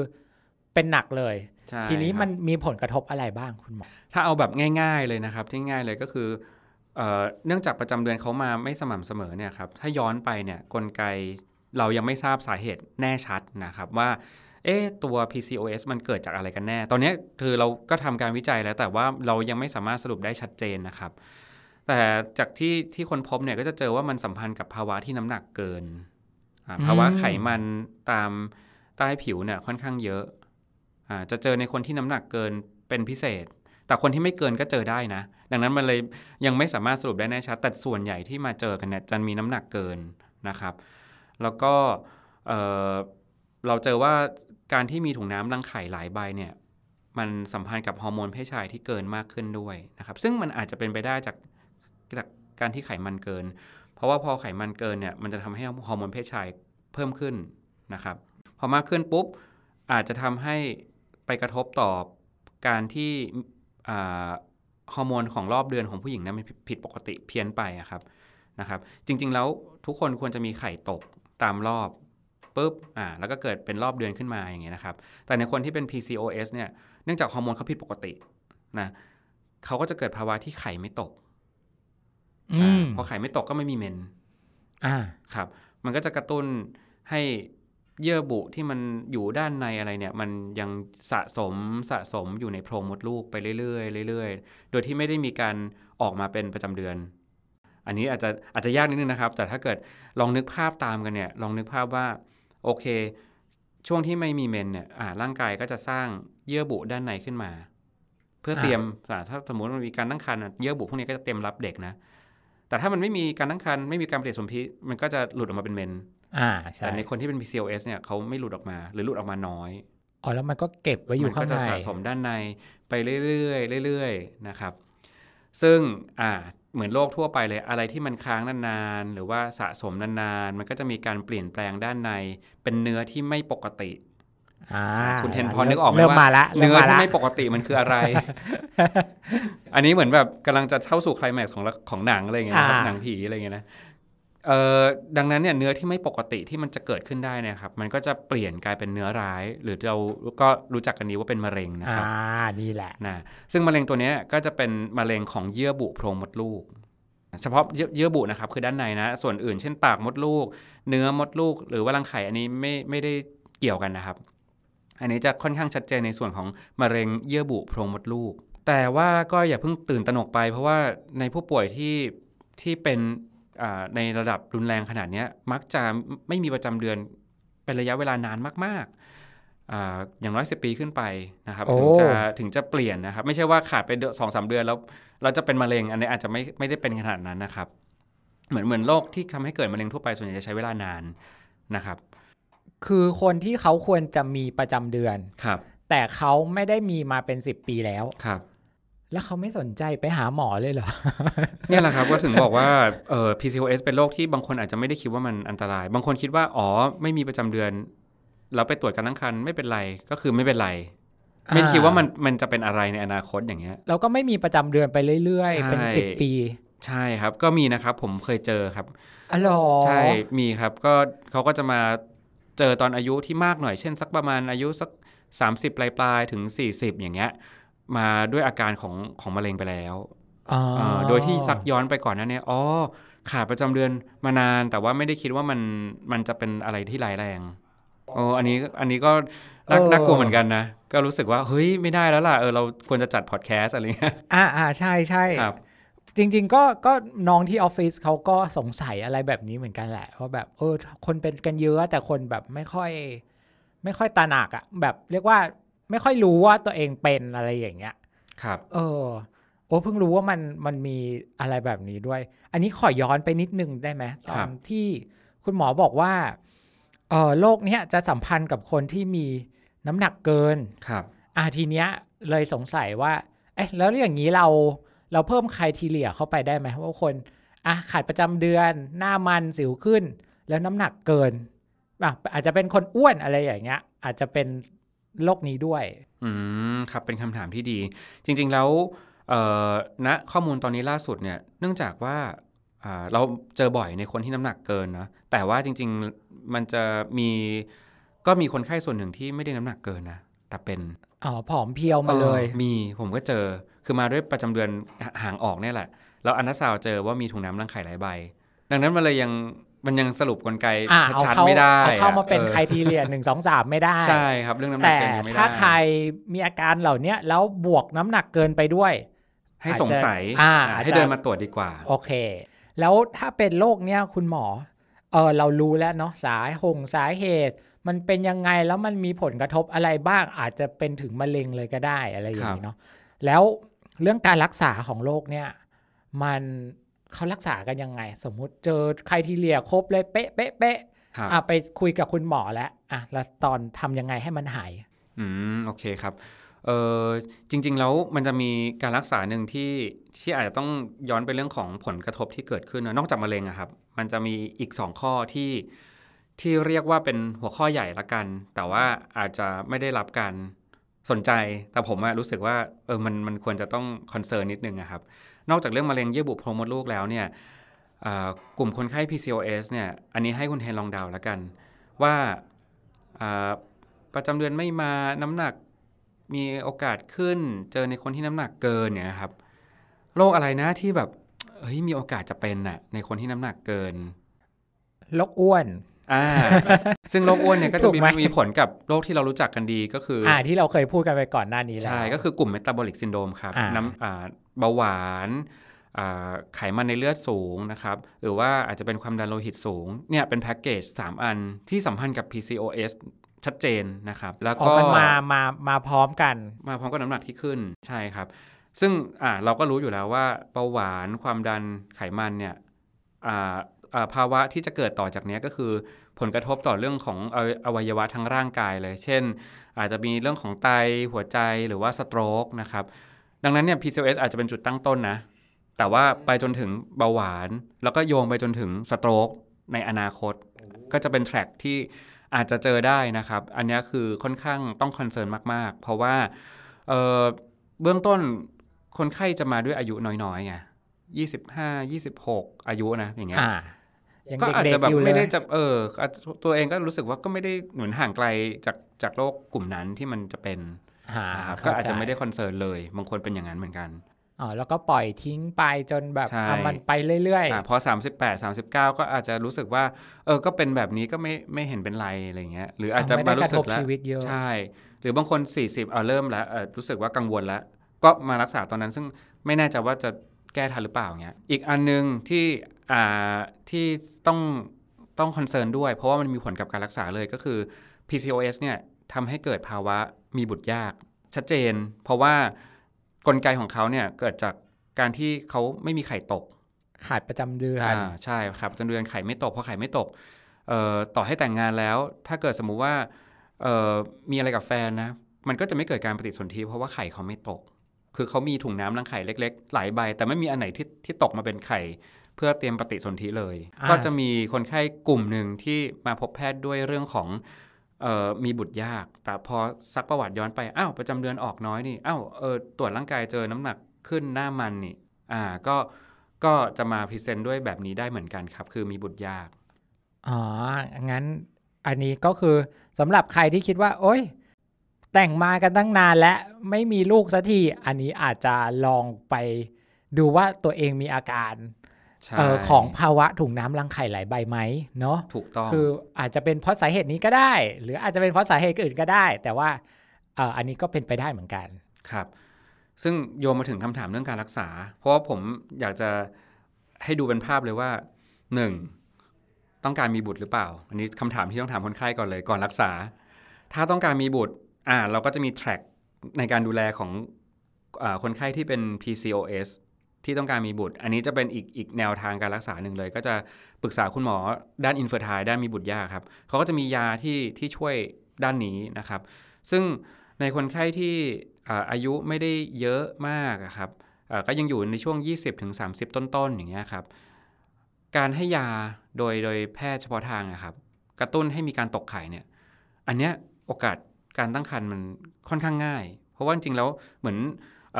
เป็นหนักเลยใช่ทีนี้ครับมันมีผลกระทบอะไรบ้างคุณหมอ ถ้าเอาแบบง่าย ๆเลยนะครับ ที่ง่ายเลยก็คือเอ่อเนื่องจากประจำเดือนเขามาไม่สม่ำเสมอเนี่ยครับถ้าย้อนไปเนี่ยกลไกเรายังไม่ทราบสาเหตุแน่ชัดนะครับว่า เอ๊ะตัว PCOS มันเกิดจากอะไรกันแน่ ตอนนี้คือเราก็ทำการวิจัยแล้ว แต่ว่าเรายังไม่สามารถสรุปได้ชัดเจนนะครับ แต่จากที่ที่คนพบเนี่ยก็จะเจอว่ามันสัมพันธ์กับภาวะที่น้ำหนักเกินอ่าภาวะอืมไขมันตามใต้ผิวเนี่ยค่อนข้างเยอะอ่าจะเจอในคนที่น้ำหนักเกินเป็นพิเศษ แต่คนที่ไม่เกินก็เจอได้นะ ดังนั้นมันเลยยังไม่สามารถสรุปได้แน่ชัด แต่ส่วนใหญ่ที่มาเจอกันเนี่ยจะมีน้ำหนักเกินนะครับ แล้วก็ เราเจอว่าการที่มีถุงน้ำรังไข่หลายใบเนี่ยมันสัมพันธ์กับฮอร์โมนเพศชายที่เกินมากขึ้นด้วยนะครับ ซึ่งมันอาจจะเป็นไปได้จากจากการที่ไขมันเกิน เพราะว่าพอไขมันเกินเนี่ยมันจะทำให้ฮอร์โมนเพศชายเพิ่มขึ้นนะครับ พอมากขึ้นปุ๊บอาจจะทำให้ไปกระทบต่อการที่ฮอร์โมนของรอบเดือนของผู้หญิงนั้นมันผิดปกติเพี้ยนไปอะครับนะครับ จริงๆแล้วทุกคนควรจะมีไข่ตกตามรอบ ปุ๊บอ่าแล้วก็เกิดเป็นรอบเดือนขึ้นมาอย่างเงี้ยนะครับ แต่ในคนที่เป็น PCOS เนี่ยเนื่องจากฮอร์โมนเขาผิดปกตินะเขาก็จะเกิดภาวะที่ไข่ไม่ตกอือ่ามพอไข่ไม่ตกก็ไม่มีเมนอ่าครับ มันก็จะกระตุ้นให้เยื่อบุที่มันอยู่ด้านในอะไรเนี่ย มันยังสะสมสะสมอยู่ในโพรงมดลูกไปเรื่อยๆเรื่อยๆ โดยที่ไม่ได้มีการออกมาเป็นประจำเดือน อันนี้อาจจะอาจจะยากนิดนึงนะครับ แต่ถ้าเกิดลองนึกภาพตามกันเนี่ย ลองนึกภาพว่า โอเค ช่วงที่ไม่มีเมนเนี่ยอ่าร่างกายก็จะสร้างเยื่อบุด้านในขึ้นมา เพื่อเตรียมอ่าถ้าสมมติมันมีการตั้งครรภ์อะเยื่อบุพวกนี้ก็จะเตรียมรับเด็กนะ แต่ถ้ามันไม่มีการตั้งครรภ์ไม่มีการปฏิสนธิมันก็จะหลุดออกมาเป็นเมนอ่าใช่แต่ในคนที่เป็น PCOS เนี่ยเขาไม่หลุดออกมา หรือหลุดออกมาน้อยอ๋อแล้วมันก็เก็บไว้อยู่มัข้างก็ในจะสะสมด้านในไปเรื่อยๆเรื่อยๆนะครับ ซึ่งอ่า เหมือนโรคทั่วไปเลยอะไรที่มันค้างนานๆ หรือว่าสะสมนานๆ มันก็จะมีการเปลี่ยนแปลงด้านใน เป็นเนื้อที่ไม่ปกติอ่าคุณเทนพอนึกออกไหมเริ่มว่ามาละเริ่เนื้มอมาที่ละไม่ปกติมันคืออะไร อันนี้เหมือนแบบกำลังจะเข้าสู่ไคลแม็กซ์ของละของหนังอะไรอย่างเงี้ยนะครับอ่าหนังผีอะไรอย่างเงี้ยนะเอ่อ ดังนั้นเนี่ยเนื้อที่ไม่ปกติที่มันจะเกิดขึ้นได้เนะครับ มันก็จะเปลี่ยนกลายเป็นเนื้อร้าย หรือเราก็รู้จักกันดีว่าเป็นมะเร็งนะครับอ่านี่แหละนะซึ่งมะเร็งตัวเนี้ยก็จะเป็นมะเร็งของเยื่อบุโพรงมดลูก เฉพาะเยื่อเยื่อบุนะครับคือด้านในนะ ส่วนอื่นเช่นปากมดลูก เนื้อมดลูก หรือว่ารังไข่อันนี้ไม่ไม่ได้เกี่ยวกันนะครับ อันนี้จะค่อนข้างชัดเจนในส่วนของมะเร็งเยื่อบุโพรงมดลูก แต่ว่าก็อย่าเพิ่งตื่นตระหนกไป เพราะว่าในผู้ป่วยที่ที่เป็นอ่า ในระดับรุนแรงขนาดเนี้ยมักจะไม่มีประจำเดือนเป็นระยะเวลานานมาก ๆอ่าอย่างน้อยสิปีขึ้นไปนะครับโอ้ถึงจะถึงจะเปลี่ยนนะครับ ไม่ใช่ว่าขาดไปสองสามเดือนแล้ว เราจะเป็นมะเร็งอันนี้อาจจะไม่ไม่ได้เป็นขนาดนั้นนะครับ เหมือนเหมือนโรคที่ทำให้เกิดมะเร็งทั่วไปส่วนใหญ่จะใช้เวลานานนะครับ คือคนที่เขาควรจะมีประจำเดือนครับ แต่เขาไม่ได้มีมาเป็นสิบปีแล้วครับ แล้วเขาไม่สนใจไปหาหมอเลยเหรอ เนี่ยแหละครับก็ถึงบอกว่าเอ่อ PCOS เป็นโรคที่บางคนอาจจะไม่ได้คิดว่ามันอันตราย บางคนคิดว่า อ๋อ ไม่มีประจำเดือน เราไปตรวจการตั้งครรภ์ไม่เป็นไรก็คือไม่เป็นไร ไม่ได้คิดว่ามันมันจะเป็นอะไรในอนาคตอย่างเงี้ย เราก็ไม่มีประจำเดือนไปเรื่อยใช่ๆเป็นสิบปี ใช่ครับก็มีนะครับ ผมเคยเจอครับอ๋อเหรอใช่มีครับก็เขาก็จะมาเจอตอนอายุที่มากหน่อยเช่น สักประมาณอายุสัก 30 ปลายปลายๆถึง 40 อย่างเงี้ย มาด้วยอาการของของมะเร็งไปแล้วอ๋อเอ่อโดยที่ซักย้อนไปก่อนหนั้นเนี่ยอ๋อขาดประจำเดือนมานาน แต่ว่าไม่ได้คิดว่ามันมันจะเป็นอะไรที่ร้ายแรงโอ้อันนี้อันนี้ก็น่าน่ากลัวเหมือนกันนะ ก็รู้สึกว่าเฮ้ยไม่ได้แล้วล่ะเออเราควรจะจัดพอดแคสต์อะไรเงี้ยอ่าอ่าใช่ใช่ครับจริง ๆ ก็ก็น้องที่ออฟฟิศเขาก็สงสัยอะไรแบบนี้เหมือนกันแหละว่าแบบเออคนเป็นกันเยอะแต่คนแบบไม่ค่อย ไม่ค่อยตระหนักอะแบบเรียกว่า ไม่ค่อยรู้ว่าตัวเองเป็นอะไรอย่างเงี้ย ครับ เออ โอ้เพิ่งรู้ว่ามันมันมีอะไรแบบนี้ด้วย อันนี้ขอย้อนไปนิดนึงได้ไหมตอนที่คุณหมอบอกว่าเออโรคเนี้ยจะสัมพันธ์กับคนที่มีน้ำหนักเกิน ครับ อ่าทีเนี้ยเลยสงสัยว่า เอ๊ะแล้วอย่างนี้เราเราเพิ่มใครทีเลียเข้าไปได้ไหมว่าคนอะขาดประจำเดือน หน้ามันสิวขึ้น แล้วน้ำหนักเกินอะอาจจะเป็นคนอ้วนอะไรอย่างเงี้ย อาจจะเป็น โรคนี้ด้วย อืมครับเป็นคำถามที่ดี จริง ๆ แล้วเอ่อณข้อมูลตอนนี้ล่าสุดเนี่ย เนื่องจากว่าอ่าเราเจอบ่อยในคนที่น้ำหนักเกินนะแต่ว่าจริง ๆ มันจะมีก็มีคนไข้ส่วนหนึ่งที่ไม่ได้น้ำหนักเกินนะแต่เป็นอ๋อผอมเพรียวมาเลยออมีผมก็เจอคือมาด้วยประจำเดือนห่างออกเนี่ยแหละ แล้วอันนาซาวด์เจอว่ามีถุงน้ำรังไข่หลายใบ ดังนั้นมันเลยยัง มันยังสรุปกลไกอ่าเอาชัดเข้าๆไม่ได้เอาเข้าอะมาเป็นออใครทีเลียหนึ่งสองสามไม่ได้ ใช่ครับเรื่องน้ำหนักแต่เกินยังไม่ได้ ถ้าใครมีอาการเหล่าเนี้ยแล้วบวกน้ำหนักเกินไปด้วย ให้สงสัยอ่าอ่าอาจจะให้เดินมาตรวจดีกว่า โอเค แล้วถ้าเป็นโรคเนี้ยคุณหมอเออเรารู้แล้วเนาะสาหงสาเหตุ มันเป็นยังไงแล้วมันมีผลกระทบอะไรบ้างอาจจะเป็นถึงมะเร็งเลยก็ได้อะไรอย่างนี้เนาะแล้วเรื่องการรักษาของโรคเนี่ยมัน เขารักษากันยังไง สมมุติเจอใครที่เลียครบเลยเป๊ะเป๊ะเป๊ะครับอะไปคุยกับคุณหมอแล้วอะแล้วตอนทำยังไงให้มันหาย อืมโอเคครับเออจริง ๆ แล้วมันจะมีการรักษาหนึ่งที่ที่อาจจะต้องย้อนไปเรื่องของผลกระทบที่เกิดขึ้นนะนอกจากมะเร็งอะครับ มันจะมีอีก 2 ข้อที่ที่เรียกว่าเป็นหัวข้อใหญ่ละกัน แต่ว่าอาจจะไม่ได้รับการสนใจ แต่ผมอะรู้สึกว่าเออมันมันควรจะต้องคอนเซิร์นนิดนึงอะครับ นอกจากเรื่องมะเร็งเยื่อบุโพรงมดลูกแล้วเนี่ยกลุ่มคนไข้ PCOS เนี่ย อันนี้ให้คุณเทนลองเดาแล้วกันว่าอ่าประจำเดือนไม่มาน้ำหนักมีโอกาสขึ้น เจอในคนที่น้ำหนักเกินเนี่ยครับโรคอะไรนะที่แบบเฮ้ยมีโอกาสจะเป็นน่ะในคนที่น้ำหนักเกินโรคอ้วน อ่าซึ่งโรคอ้วนเนี่ยก็ถูจะกมีไหมมีผลกับโรคที่เรารู้จักกันดีก็คือ อ่าที่เราเคยพูดกันไปก่อนหน้านี้แล้ว ใช่ ก็คือกลุ่ม metabolic syndrome ครับอ่าน้ำอ่าเบาหวานอ่าไขมันในเลือดสูงนะครับ หรือว่าอาจจะเป็นความดันโลหิตสูง เนี่ยเป็นแพ็กเกจ 3 อันที่สัมพันธ์กับ PCOS ชัดเจนนะครับ แล้วอ๋อก็มันมามามาพร้อมกัน มาพร้อมกับน้ำหนักที่ขึ้นใช่ครับ ซึ่งอ่าเราก็รู้อยู่แล้วว่าเบาหวานความดันไขมันเนี่ยอ่าอ่า ภาวะที่จะเกิดต่อจากนี้ก็คือ ผลกระทบต่อเรื่องของอวัยอวัยวะทั้งร่างกายเลย เช่น อาจจะมีเรื่องของไตหัวใจหรือว่าสโตรกนะครับ ดังนั้นเนี่ย PCOS อาจจะเป็นจุดตั้งต้นนะ แต่ว่าไปจนถึงเบาหวาน แล้วก็โยงไปจนถึงสโตรกในอนาคต ก็จะเป็นแทร็กที่อาจจะเจอได้นะครับ อันนี้คือค่อนข้างต้องคอนเซิร์นมาก ๆ เพราะว่าเเบื้องต้นคนไข้จะมาด้วยอายุน้อยๆไงยี่สิบห้ายี่สิบหกอายุนะอย่างเงี้ย ก็อาจเด็จะกแบๆบอยู่เลไม่ได้ยจะเอออาจตัวเองก็รู้สึกว่าก็ไม่ได้หนุนห่างไกลจากจากโรคกลุ่มนั้นที่มันจะเป็นอ่านะครับเข้ก็อาจจะใจไม่ได้คอนเซิร์นเลย บางคนเป็นอย่างนั้นเหมือนกันอ๋อแล้วก็ปล่อยทิ้งไปจนแบบใช่เอามันไปเรื่อยอ่าพอ 38 39 ก็อาจจะรู้สึกว่า เออก็เป็นแบบนี้ก็ไม่ไม่เห็นเป็นไรอะไรเงี้ยหรือๆอาจจะไม่มาได้กรู้ระสึทกบแล้วชีวิตเยอะใช่ หรือบางคน 40เอาเริ่มแล้วเออรู้สึกว่ากังวลแล้ว ก็มารักษาตอนนั้นซึ่งไม่แน่ใจว่าจะแก้ทันหรือเปล่าเงี้ยอีกอันหนึงที่อ่า ที่ต้องต้องคอนเซิร์นด้วย เพราะว่ามันมีผลกับการรักษาเลยก็คือ PCOS เนี่ยทำให้เกิดภาวะมีบุตรยาก ชัดเจน เพราะว่ากลไกของเขาเนี่ยเกิดจากการที่เขาไม่มีไข่ตก ขาดประจำเดือนอ่าใช่ครับจนเดือนไข่ไม่ตกพอไข่ไม่ตกเอ่อต่อให้แต่งงานแล้ว ถ้าเกิดสมมุติว่าเอ่อมีอะไรกับแฟนนะมันก็จะไม่เกิดการปฏิสนธิเพราะว่าไข่เขาไม่ตก คือเขามีถุงน้ำรังไข่เล็ก ๆ หลายใบ แต่ไม่มีอันไหนที่ที่ตกมาเป็นไข่เพื่อเตรียมปฏิสนธิเลยอ่าก็จะมีคนไข้กลุ่มหนึ่งที่มาพบแพทย์ด้วยเรื่องของเอ่อมีบุตรยาก แต่พอซักประวัติย้อนไป อ้าวประจำเดือนออกน้อยนี่ อ้าวเออตรวจร่างกายเจอน้ำหนักขึ้นหน้ามันนี่ อ่าก็ก็จะมาพรีเซนต์ด้วยแบบนี้ได้เหมือนกันครับ คือมีบุตรยาก อ๋อ งั้นอันนี้ก็คือสำหรับใครที่คิดว่า โอ๊ย แต่งมากันตั้งนานและไม่มีลูกสักที อันนี้อาจจะลองไปดูว่าตัวเองมีอาการใช่เออของภาวะถุงน้ำรังไข่หลายใบไหมเนาะถูกต้องคืออาจจะเป็นเพราะสาเหตุนี้ก็ได้ หรืออาจจะเป็นเพราะสาเหตุอื่นก็ได้ แต่ว่าเอออันนี้ก็เป็นไปได้เหมือนกันครับ ซึ่งโยงมาถึงคำถามเรื่องการรักษา เพราะว่าผมอยากจะให้ดูเป็นภาพเลยว่าหนึ่งต้องการมีบุตรหรือเปล่า อันนี้คำถามที่ต้องถามคนไข้ก่อนเลยก่อนรักษา ถ้าต้องการมีบุตรอ่าเราก็จะมีแทร็กในการดูแลของอาคนไข้ที่เป็น PCOS ที่ต้องการมีบุตร อันนี้จะเป็นอีกอีกแนวทางการรักษาหนึ่งเลย ก็จะปรึกษาคุณหมอด้านอินเฟอร์ไทด้านมีบุตรยากครับเขาก็จะมียาที่ที่ช่วยด้านนี้นะครับ ซึ่งในคนไข้ที่อาอายุไม่ได้เยอะมากครับก็ยังอยู่ในช่วง 20-30 ต้นๆ อย่างเงี้ยครับ การให้ยาโดยโดยแพทย์เฉพาะทางอะครับ กระตุ้นให้มีการตกไข่เนี่ย อันเนี้ยโอกาสการตั้งครรภ์มันค่อนข้างง่าย เพราะว่าจริงๆแล้วเหมือนอ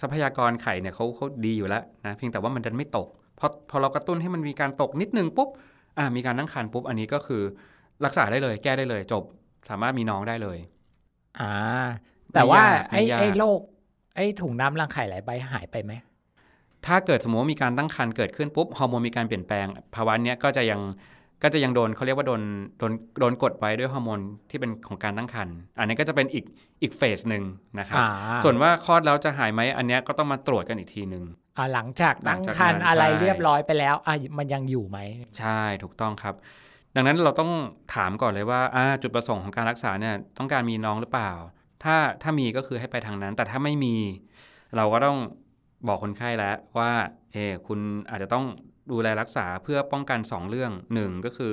ทรัพยากรไข่เนี่ยเขาเขาดีอยู่แล้วนะเพียงแต่ว่ามันดันไม่ตกพอพอเรากระตุ้นให้มันมีการตกนิดนึงปุ๊บอ่ามีการตั้งครรภ์ปุ๊บอันนี้ก็คือรักษาได้เลย แก้ได้เลยจบสามารถมีน้องได้เลย อ่า แต่ว่าไม่ไอ้ยากไอ้โรคไอ้ถุงน้ำรังไข่หลายใบหายไปไหมถ้าเกิดสมมติว่ามีการตั้งครรภ์เกิดขึ้นปุ๊บฮอร์โมนมีการเปลี่ยนแปลง ภาวะเนี้ยก็จะยัง ก็จะยังโดนเขาเรียกว่าโดนโดนโดนกดไว้ด้วยฮอร์โมนที่เป็นของการตั้งครรภ์อันนี้ก็จะเป็นอีกอีกเฟสหนึ่งนะครับอ่าส่วนว่าคลอดแล้วจะหายไหมอันเนี้ยก็ต้องมาตรวจกันอีกทีหนึ่งอ่าหลังจากหลัตั้งงจากครรภ์นั้นอะไรใช่เรียบร้อยไปแล้วอะมันยังอยู่ไหม ใช่ถูกต้องครับ ดังนั้นเราต้องถามก่อนเลยว่าอ่าจุดประสงค์ของการรักษาเนี่ยต้องการมีน้องหรือเปล่า ถ้าถ้ามีก็คือให้ไปทางนั้น แต่ถ้าไม่มี เราก็ต้องบอกคนไข้แล้วว่าเออคุณอาจจะต้อง ดูแลรักษาเพื่อป้องกัน 2 เรื่องหนึ่งก็คือ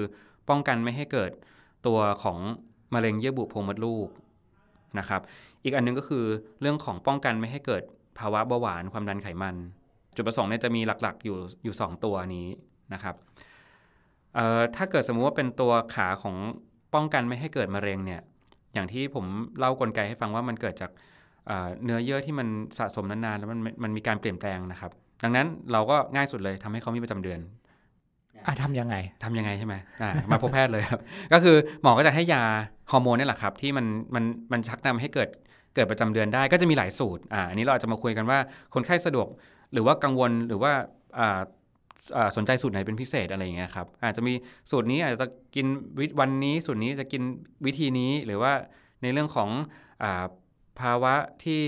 ป้องกันไม่ให้เกิดตัวของมะเร็งเยื่อบุโพรงมดลูกนะครับ อีกอันหนึงก็คือเรื่องของป้องกันไม่ให้เกิดภาวะเบาหวานความดันไขมัน จุดประสงค์เนี่ยจะมีหลักๆอยู่อยู่ 2 ตัวนี้นะครับถ้าเกิดสมมุติว่าเป็นตัวขาของป้องกันไม่ให้เกิดมะเร็งเนี่ยอย่างที่ผมเล่ากลไกให้ฟังว่ามันเกิดจากเอ่อเนื้อเยื่อที่มันสะสมนานๆแล้วมันมันมีการเปลี่ยนแปลงนะครับ ดังนั้นเราก็ง่ายสุดเลยทำให้เขามีประจำเดือนอะทำยังไงทำยังไงใช่ไหมอ่ามาพบแพทย์เลยครับ ก็คือหมอก็จะให้ยาฮอร์โมนนี่แหละครับ ที่มันมันมันชักนำให้เกิดเกิดประจำเดือนได้ก็จะมีหลายสูตรอ่าอันนี้เราอาจจะมาคุยกันว่าคนไข้สะดวกหรือว่ากังวลหรือว่าอ่าอ่าสนใจสูตรไหนเป็นพิเศษอะไรอย่างเงี้ยครับอาจจะมีสูตรนี้อาจจะกินวิวันนี้สูตรนี้จะกินวิธีนี้หรือว่าในเรื่องของอาภาวะที่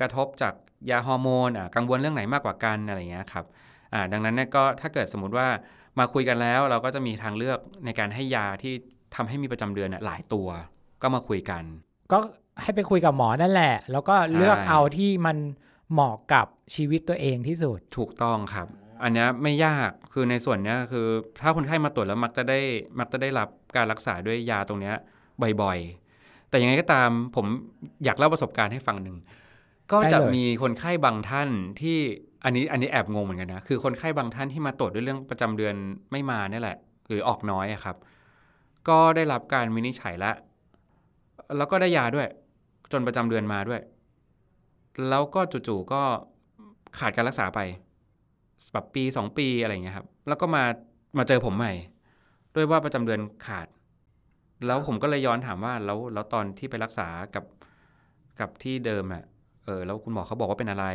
กระทบจาก ยาฮอร์โมนอ่ากังวลเรื่องไหนมากกว่ากันอะไรอย่างเงี้ยครับอ่าดังนั้นเนี่ยก็ถ้าเกิดสมมติว่ามาคุยกันแล้ว เราก็จะมีทางเลือกในการให้ยาที่ทำให้มีประจำเดือนน่ะหลายตัวก็มาคุยกัน ก็ให้ไปคุยกับหมอนั่นแหละ แล้วก็เลือกใช่เอาที่มันเหมาะกับชีวิตตัวเองที่สุด ถูกต้องครับ อันเนี้ยไม่ยากคือในส่วนเนี้ยคือ ถ้าคนไข้มาตรวจแล้วมักจะได้มักจะได้รับการรักษาด้วยยาตรงเนี้ยบ่อยๆ แต่ยังไงก็ตามผมอยากเล่าประสบการณ์ให้ฟังหนึ่ง ก็จะมีคนไข้บางท่านที่อันนี้อันนี้แอบงงเหมือนกันนะ คือคนไข้บางท่านที่มาตรวจด้วยเรื่องประจำเดือนไม่มาเนี่ยแหละ หรือออกน้อยครับ ก็ได้รับการวินิจฉัยแล้วแล้วก็ได้ยาด้วย จนประจำเดือนมาด้วย แล้วก็จู่ๆก็ขาดการรักษาไปแบบปีสองปีอะไรอย่างเงี้ยครับ แล้วก็มามาเจอผมใหม่ ด้วยว่าประจำเดือนขาด แล้วผมก็เลยย้อนถามว่าแล้วแล้วตอนที่ไปรักษากับกับที่เดิมอะ เออแล้วคุณหมอเขาบอกว่าเป็นอะไร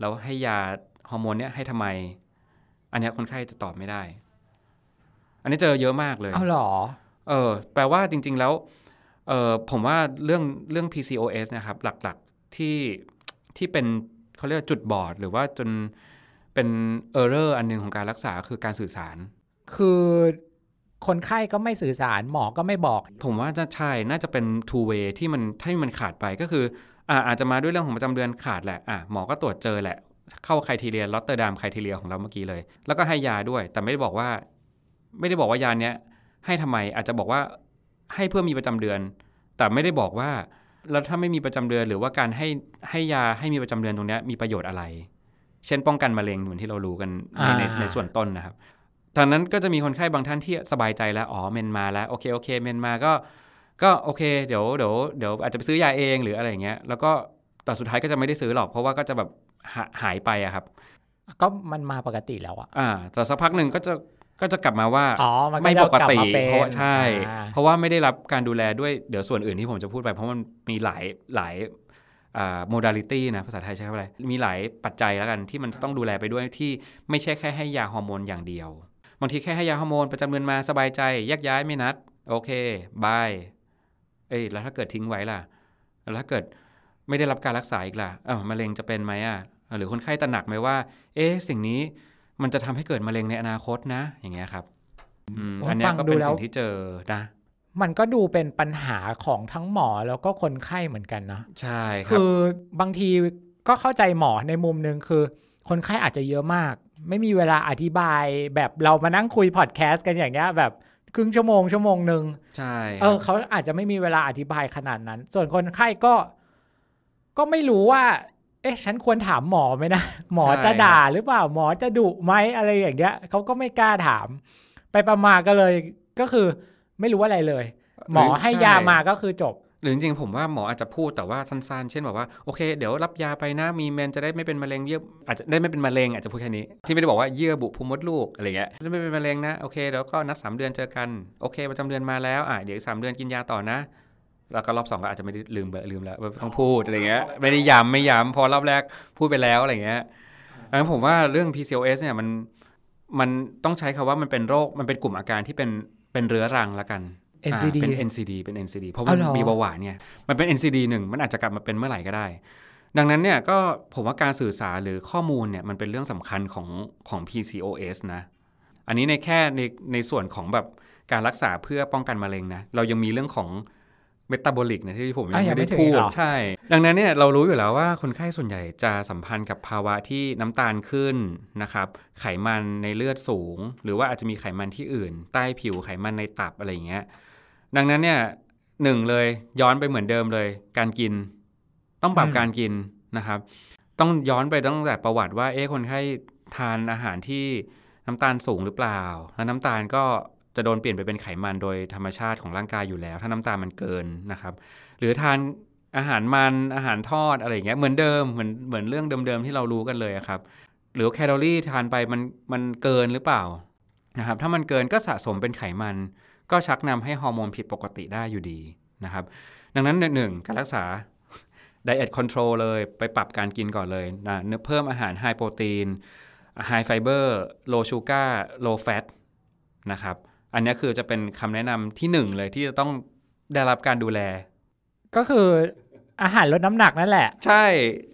แล้วให้ยาฮอร์โมนเนี้ยให้ทำไม อันเนี้ยคนไข้จะตอบไม่ได้ อันนี้เจอเยอะมากเลยเอาเหรอ เออ แปลว่าจริง ๆ แล้ว เออผมว่าเรื่องเรื่อง PCOS นะครับ หลักๆที่ที่เป็นเขาเรียกว่าจุดบอด หรือว่าจนเป็น error อันหนึ่งของการรักษาคือการสื่อสาร คือคนไข้ก็ไม่สื่อสารหมอก็ไม่บอก ผมว่าจะใช่น่าจะเป็น two way ที่มันที่มันขาดไปก็คือ อ่าอาจจะมาด้วยเรื่องของประจำเดือนขาดแหละอะหมอก็ตรวจเจอแหละ เข้า criteria Rotterdam criteria ของเราเมื่อกี้เลย แล้วก็ให้ยาด้วย แต่ไม่ได้บอกว่า ไม่ได้บอกว่ายาเนี้ยให้ทำไมอาจจะบอกว่าให้เพื่อมีประจำเดือน แต่ไม่ได้บอกว่าแล้วถ้าไม่มีประจำเดือนหรือว่าการให้ให้ยาให้มีประจำเดือนตรงเนี้ยมีประโยชน์อะไร เช่นป้องกันมะเร็งเหมือนที่เรารู้กันในในอ่าในส่วนต้นนะครับตอนนั้นก็จะมีคนไข้บางท่านที่สบายใจแล้ว อ๋อเมนมาแล้ว โอเคโอเคเมนมาก็ ก็โอเคเดี๋ยวเดี๋ยวเดี๋ยวอาจจะไปซื้อยาเองหรืออะไรอย่างเงี้ยแล้วก็แต่สุดท้ายก็จะไม่ได้ซื้อหรอก เพราะว่าก็จะแบบหาหายไปอะครับ ก็มันมาปกติแล้วอะอ่า แต่สักพักหนึ่งก็จะก็จะกลับมาว่าอ๋อมันก็ไม่จะปกติลับมาเป็นเพราะว่าใช่อ่าเพราะว่าไม่ได้รับการดูแลด้วยเดี๋ยวส่วนอื่นที่ผมจะพูดไป เพราะมันมีหลายหลายอ่า modality นะภาษาไทยใช้คำว่าอะไร มีหลายปัจจัยแล้วกันที่มันต้องดูแลไปด้วยที่ไม่ใช่แค่ให้ยาฮอร์โมนอย่างเดียวบางทีแค่ให้ยาฮอร์โมนประจำเดือนมาสบายใจแยกย้ายไม่นัด โอเค bye เอ้ยแล้วถ้าเกิดทิ้งไว้ล่ะแล้วถ้าเกิดไม่ได้รับการรักษาอีกล่ะเอ้ามะเร็งจะเป็นไหมอะหรือคนไข้ตระหนักไหมว่า เอ๊ะสิ่งนี้มันจะทำให้เกิดมะเร็งในอนาคตนะ อย่างเงี้ยครับอืมโอ้ยอันเนี้ยฟังก็ดูเป็นแล้วสิ่งที่เจอนะมันก็ดูเป็นปัญหาของทั้งหมอแล้วก็คนไข้เหมือนกันนะใช่ครับคือบางทีก็เข้าใจหมอในมุมหนึ่งคือ คนไข้อาจจะเยอะมาก ไม่มีเวลาอธิบายแบบเรามานั่งคุยพอดแคสต์กันอย่างเงี้ยแบบ ครึ่งชั่วโมงชั่วโมงหนึ่งใช่คเอรับอเขาอาจจะไม่มีเวลาอธิบายขนาดนั้น ส่วนคนไข้ก็ ก็ไม่รู้ว่า เอ๊ะ ฉันควรถามหมอไหมนะ หมอจะด่าหรือเปล่าหมอจะดุไหมอะไรอย่างเงี้ยเขาก็ไม่กล้าถาม ไปประมาก็เลยก็คือ ไม่รู้อะไรเลย หมอให้ยามาก็คือจบ หรือจริงๆผมว่าหมออาจจะพูดแต่ว่าสั้นๆ เช่นแบบว่าโอเคเดี๋ยวรับยาไปนะมีเมนจะได้ไม่เป็นมะเร็งเยื่ออาจจะได้ไม่เป็นมะเร็งอาจจะพูดแค่นี้ ที่ไม่ได้บอกว่าเยื่อบุพุมมดลูกอะไรเงี้ยจะไม่เป็นมะเร็งนะโอเคแล้วก็นัดสามเดือนเจอกันโอเคประจำเดือนมาแล้วอะเดี๋ยวสามเดือนกินยาต่อนะ แล้วก็รอบสองก็อาจจะไม่ได้ลืมลืมแล้วต้องพูดอะไรเงี้ยไม่ได้ย้ำไม่ย้ำพอรอบแรกพูดไปแล้วอะไรเงี้ยอันนั้นผมว่าเรื่อง PCOS เนี่ยมันมันต้องใช้คำว่ามันเป็นโรคมันเป็นกลุ่มอาการที่เป็นเป็นเรื้อรังละกัน NCD เป็น NCD เป็น NCD เพราะเอามันเหรอมีเบาหวานเนี่ยมันเป็น NCD หนึ่งมันอาจจะกลับมาเป็นเมื่อไหร่ก็ได้ ดังนั้นเนี่ยก็ผมว่าการสื่อสารหรือข้อมูลเนี่ยมันเป็นเรื่องสำคัญของของ PCOS นะ อันนี้ในแค่ในในส่วนของแบบการรักษาเพื่อป้องกันมะเร็งนะ เรายังมีเรื่องของเมตาบอลิกนะที่ผมยังอะยังไม่ไม่ได้ถึงพูดเหรอใช่ ดังนั้นเนี่ยเรารู้อยู่แล้วว่าคนไข้ส่วนใหญ่จะสัมพันธ์กับภาวะที่น้ำตาลขึ้นนะครับ ไขมันในเลือดสูง หรือว่าอาจจะมีไขมันที่อื่น ใต้ผิวไขมันในตับอะไรอย่างเงี้ย ดังนั้นเนี่ยหนึ่งเลยย้อนไปเหมือนเดิมเลย การกิน ต้องปรับอืมการกินนะครับ ต้องย้อนไปตั้งแต่ประวัติว่าเอ๊ะคนไข้ทานอาหารที่น้ำตาลสูงหรือเปล่า แล้วน้ำตาลก็จะโดนเปลี่ยนไปเป็นไขมันโดยธรรมชาติของร่างกายอยู่แล้ว ถ้าน้ำตาลมันเกินนะครับ หรือทานอาหารมันอาหารทอดอะไรอย่างเงี้ยเหมือนเดิมเหมือนเหมือนเรื่องเดิมๆที่เรารู้กันเลยอะครับ หรือแคลอรี่ทานไปมันมันเกินหรือเปล่านะครับ ถ้ามันเกินก็สะสมเป็นไขมัน ก็ชักนำให้ฮอร์โมนผิดปกติได้อยู่ดีนะครับ ดังนั้นหนึ่งการรักษา Diet Control เลยไปปรับการกินก่อนเลยนะเนื้อเพิ่มอาหาร high protein high fiber low sugar low fat นะครับ อันนี้คือจะเป็นคำแนะนำที่หนึ่งเลยที่จะต้องได้รับการดูแล ก็คืออาหารลดน้ำหนักนั่นแหละ ใช่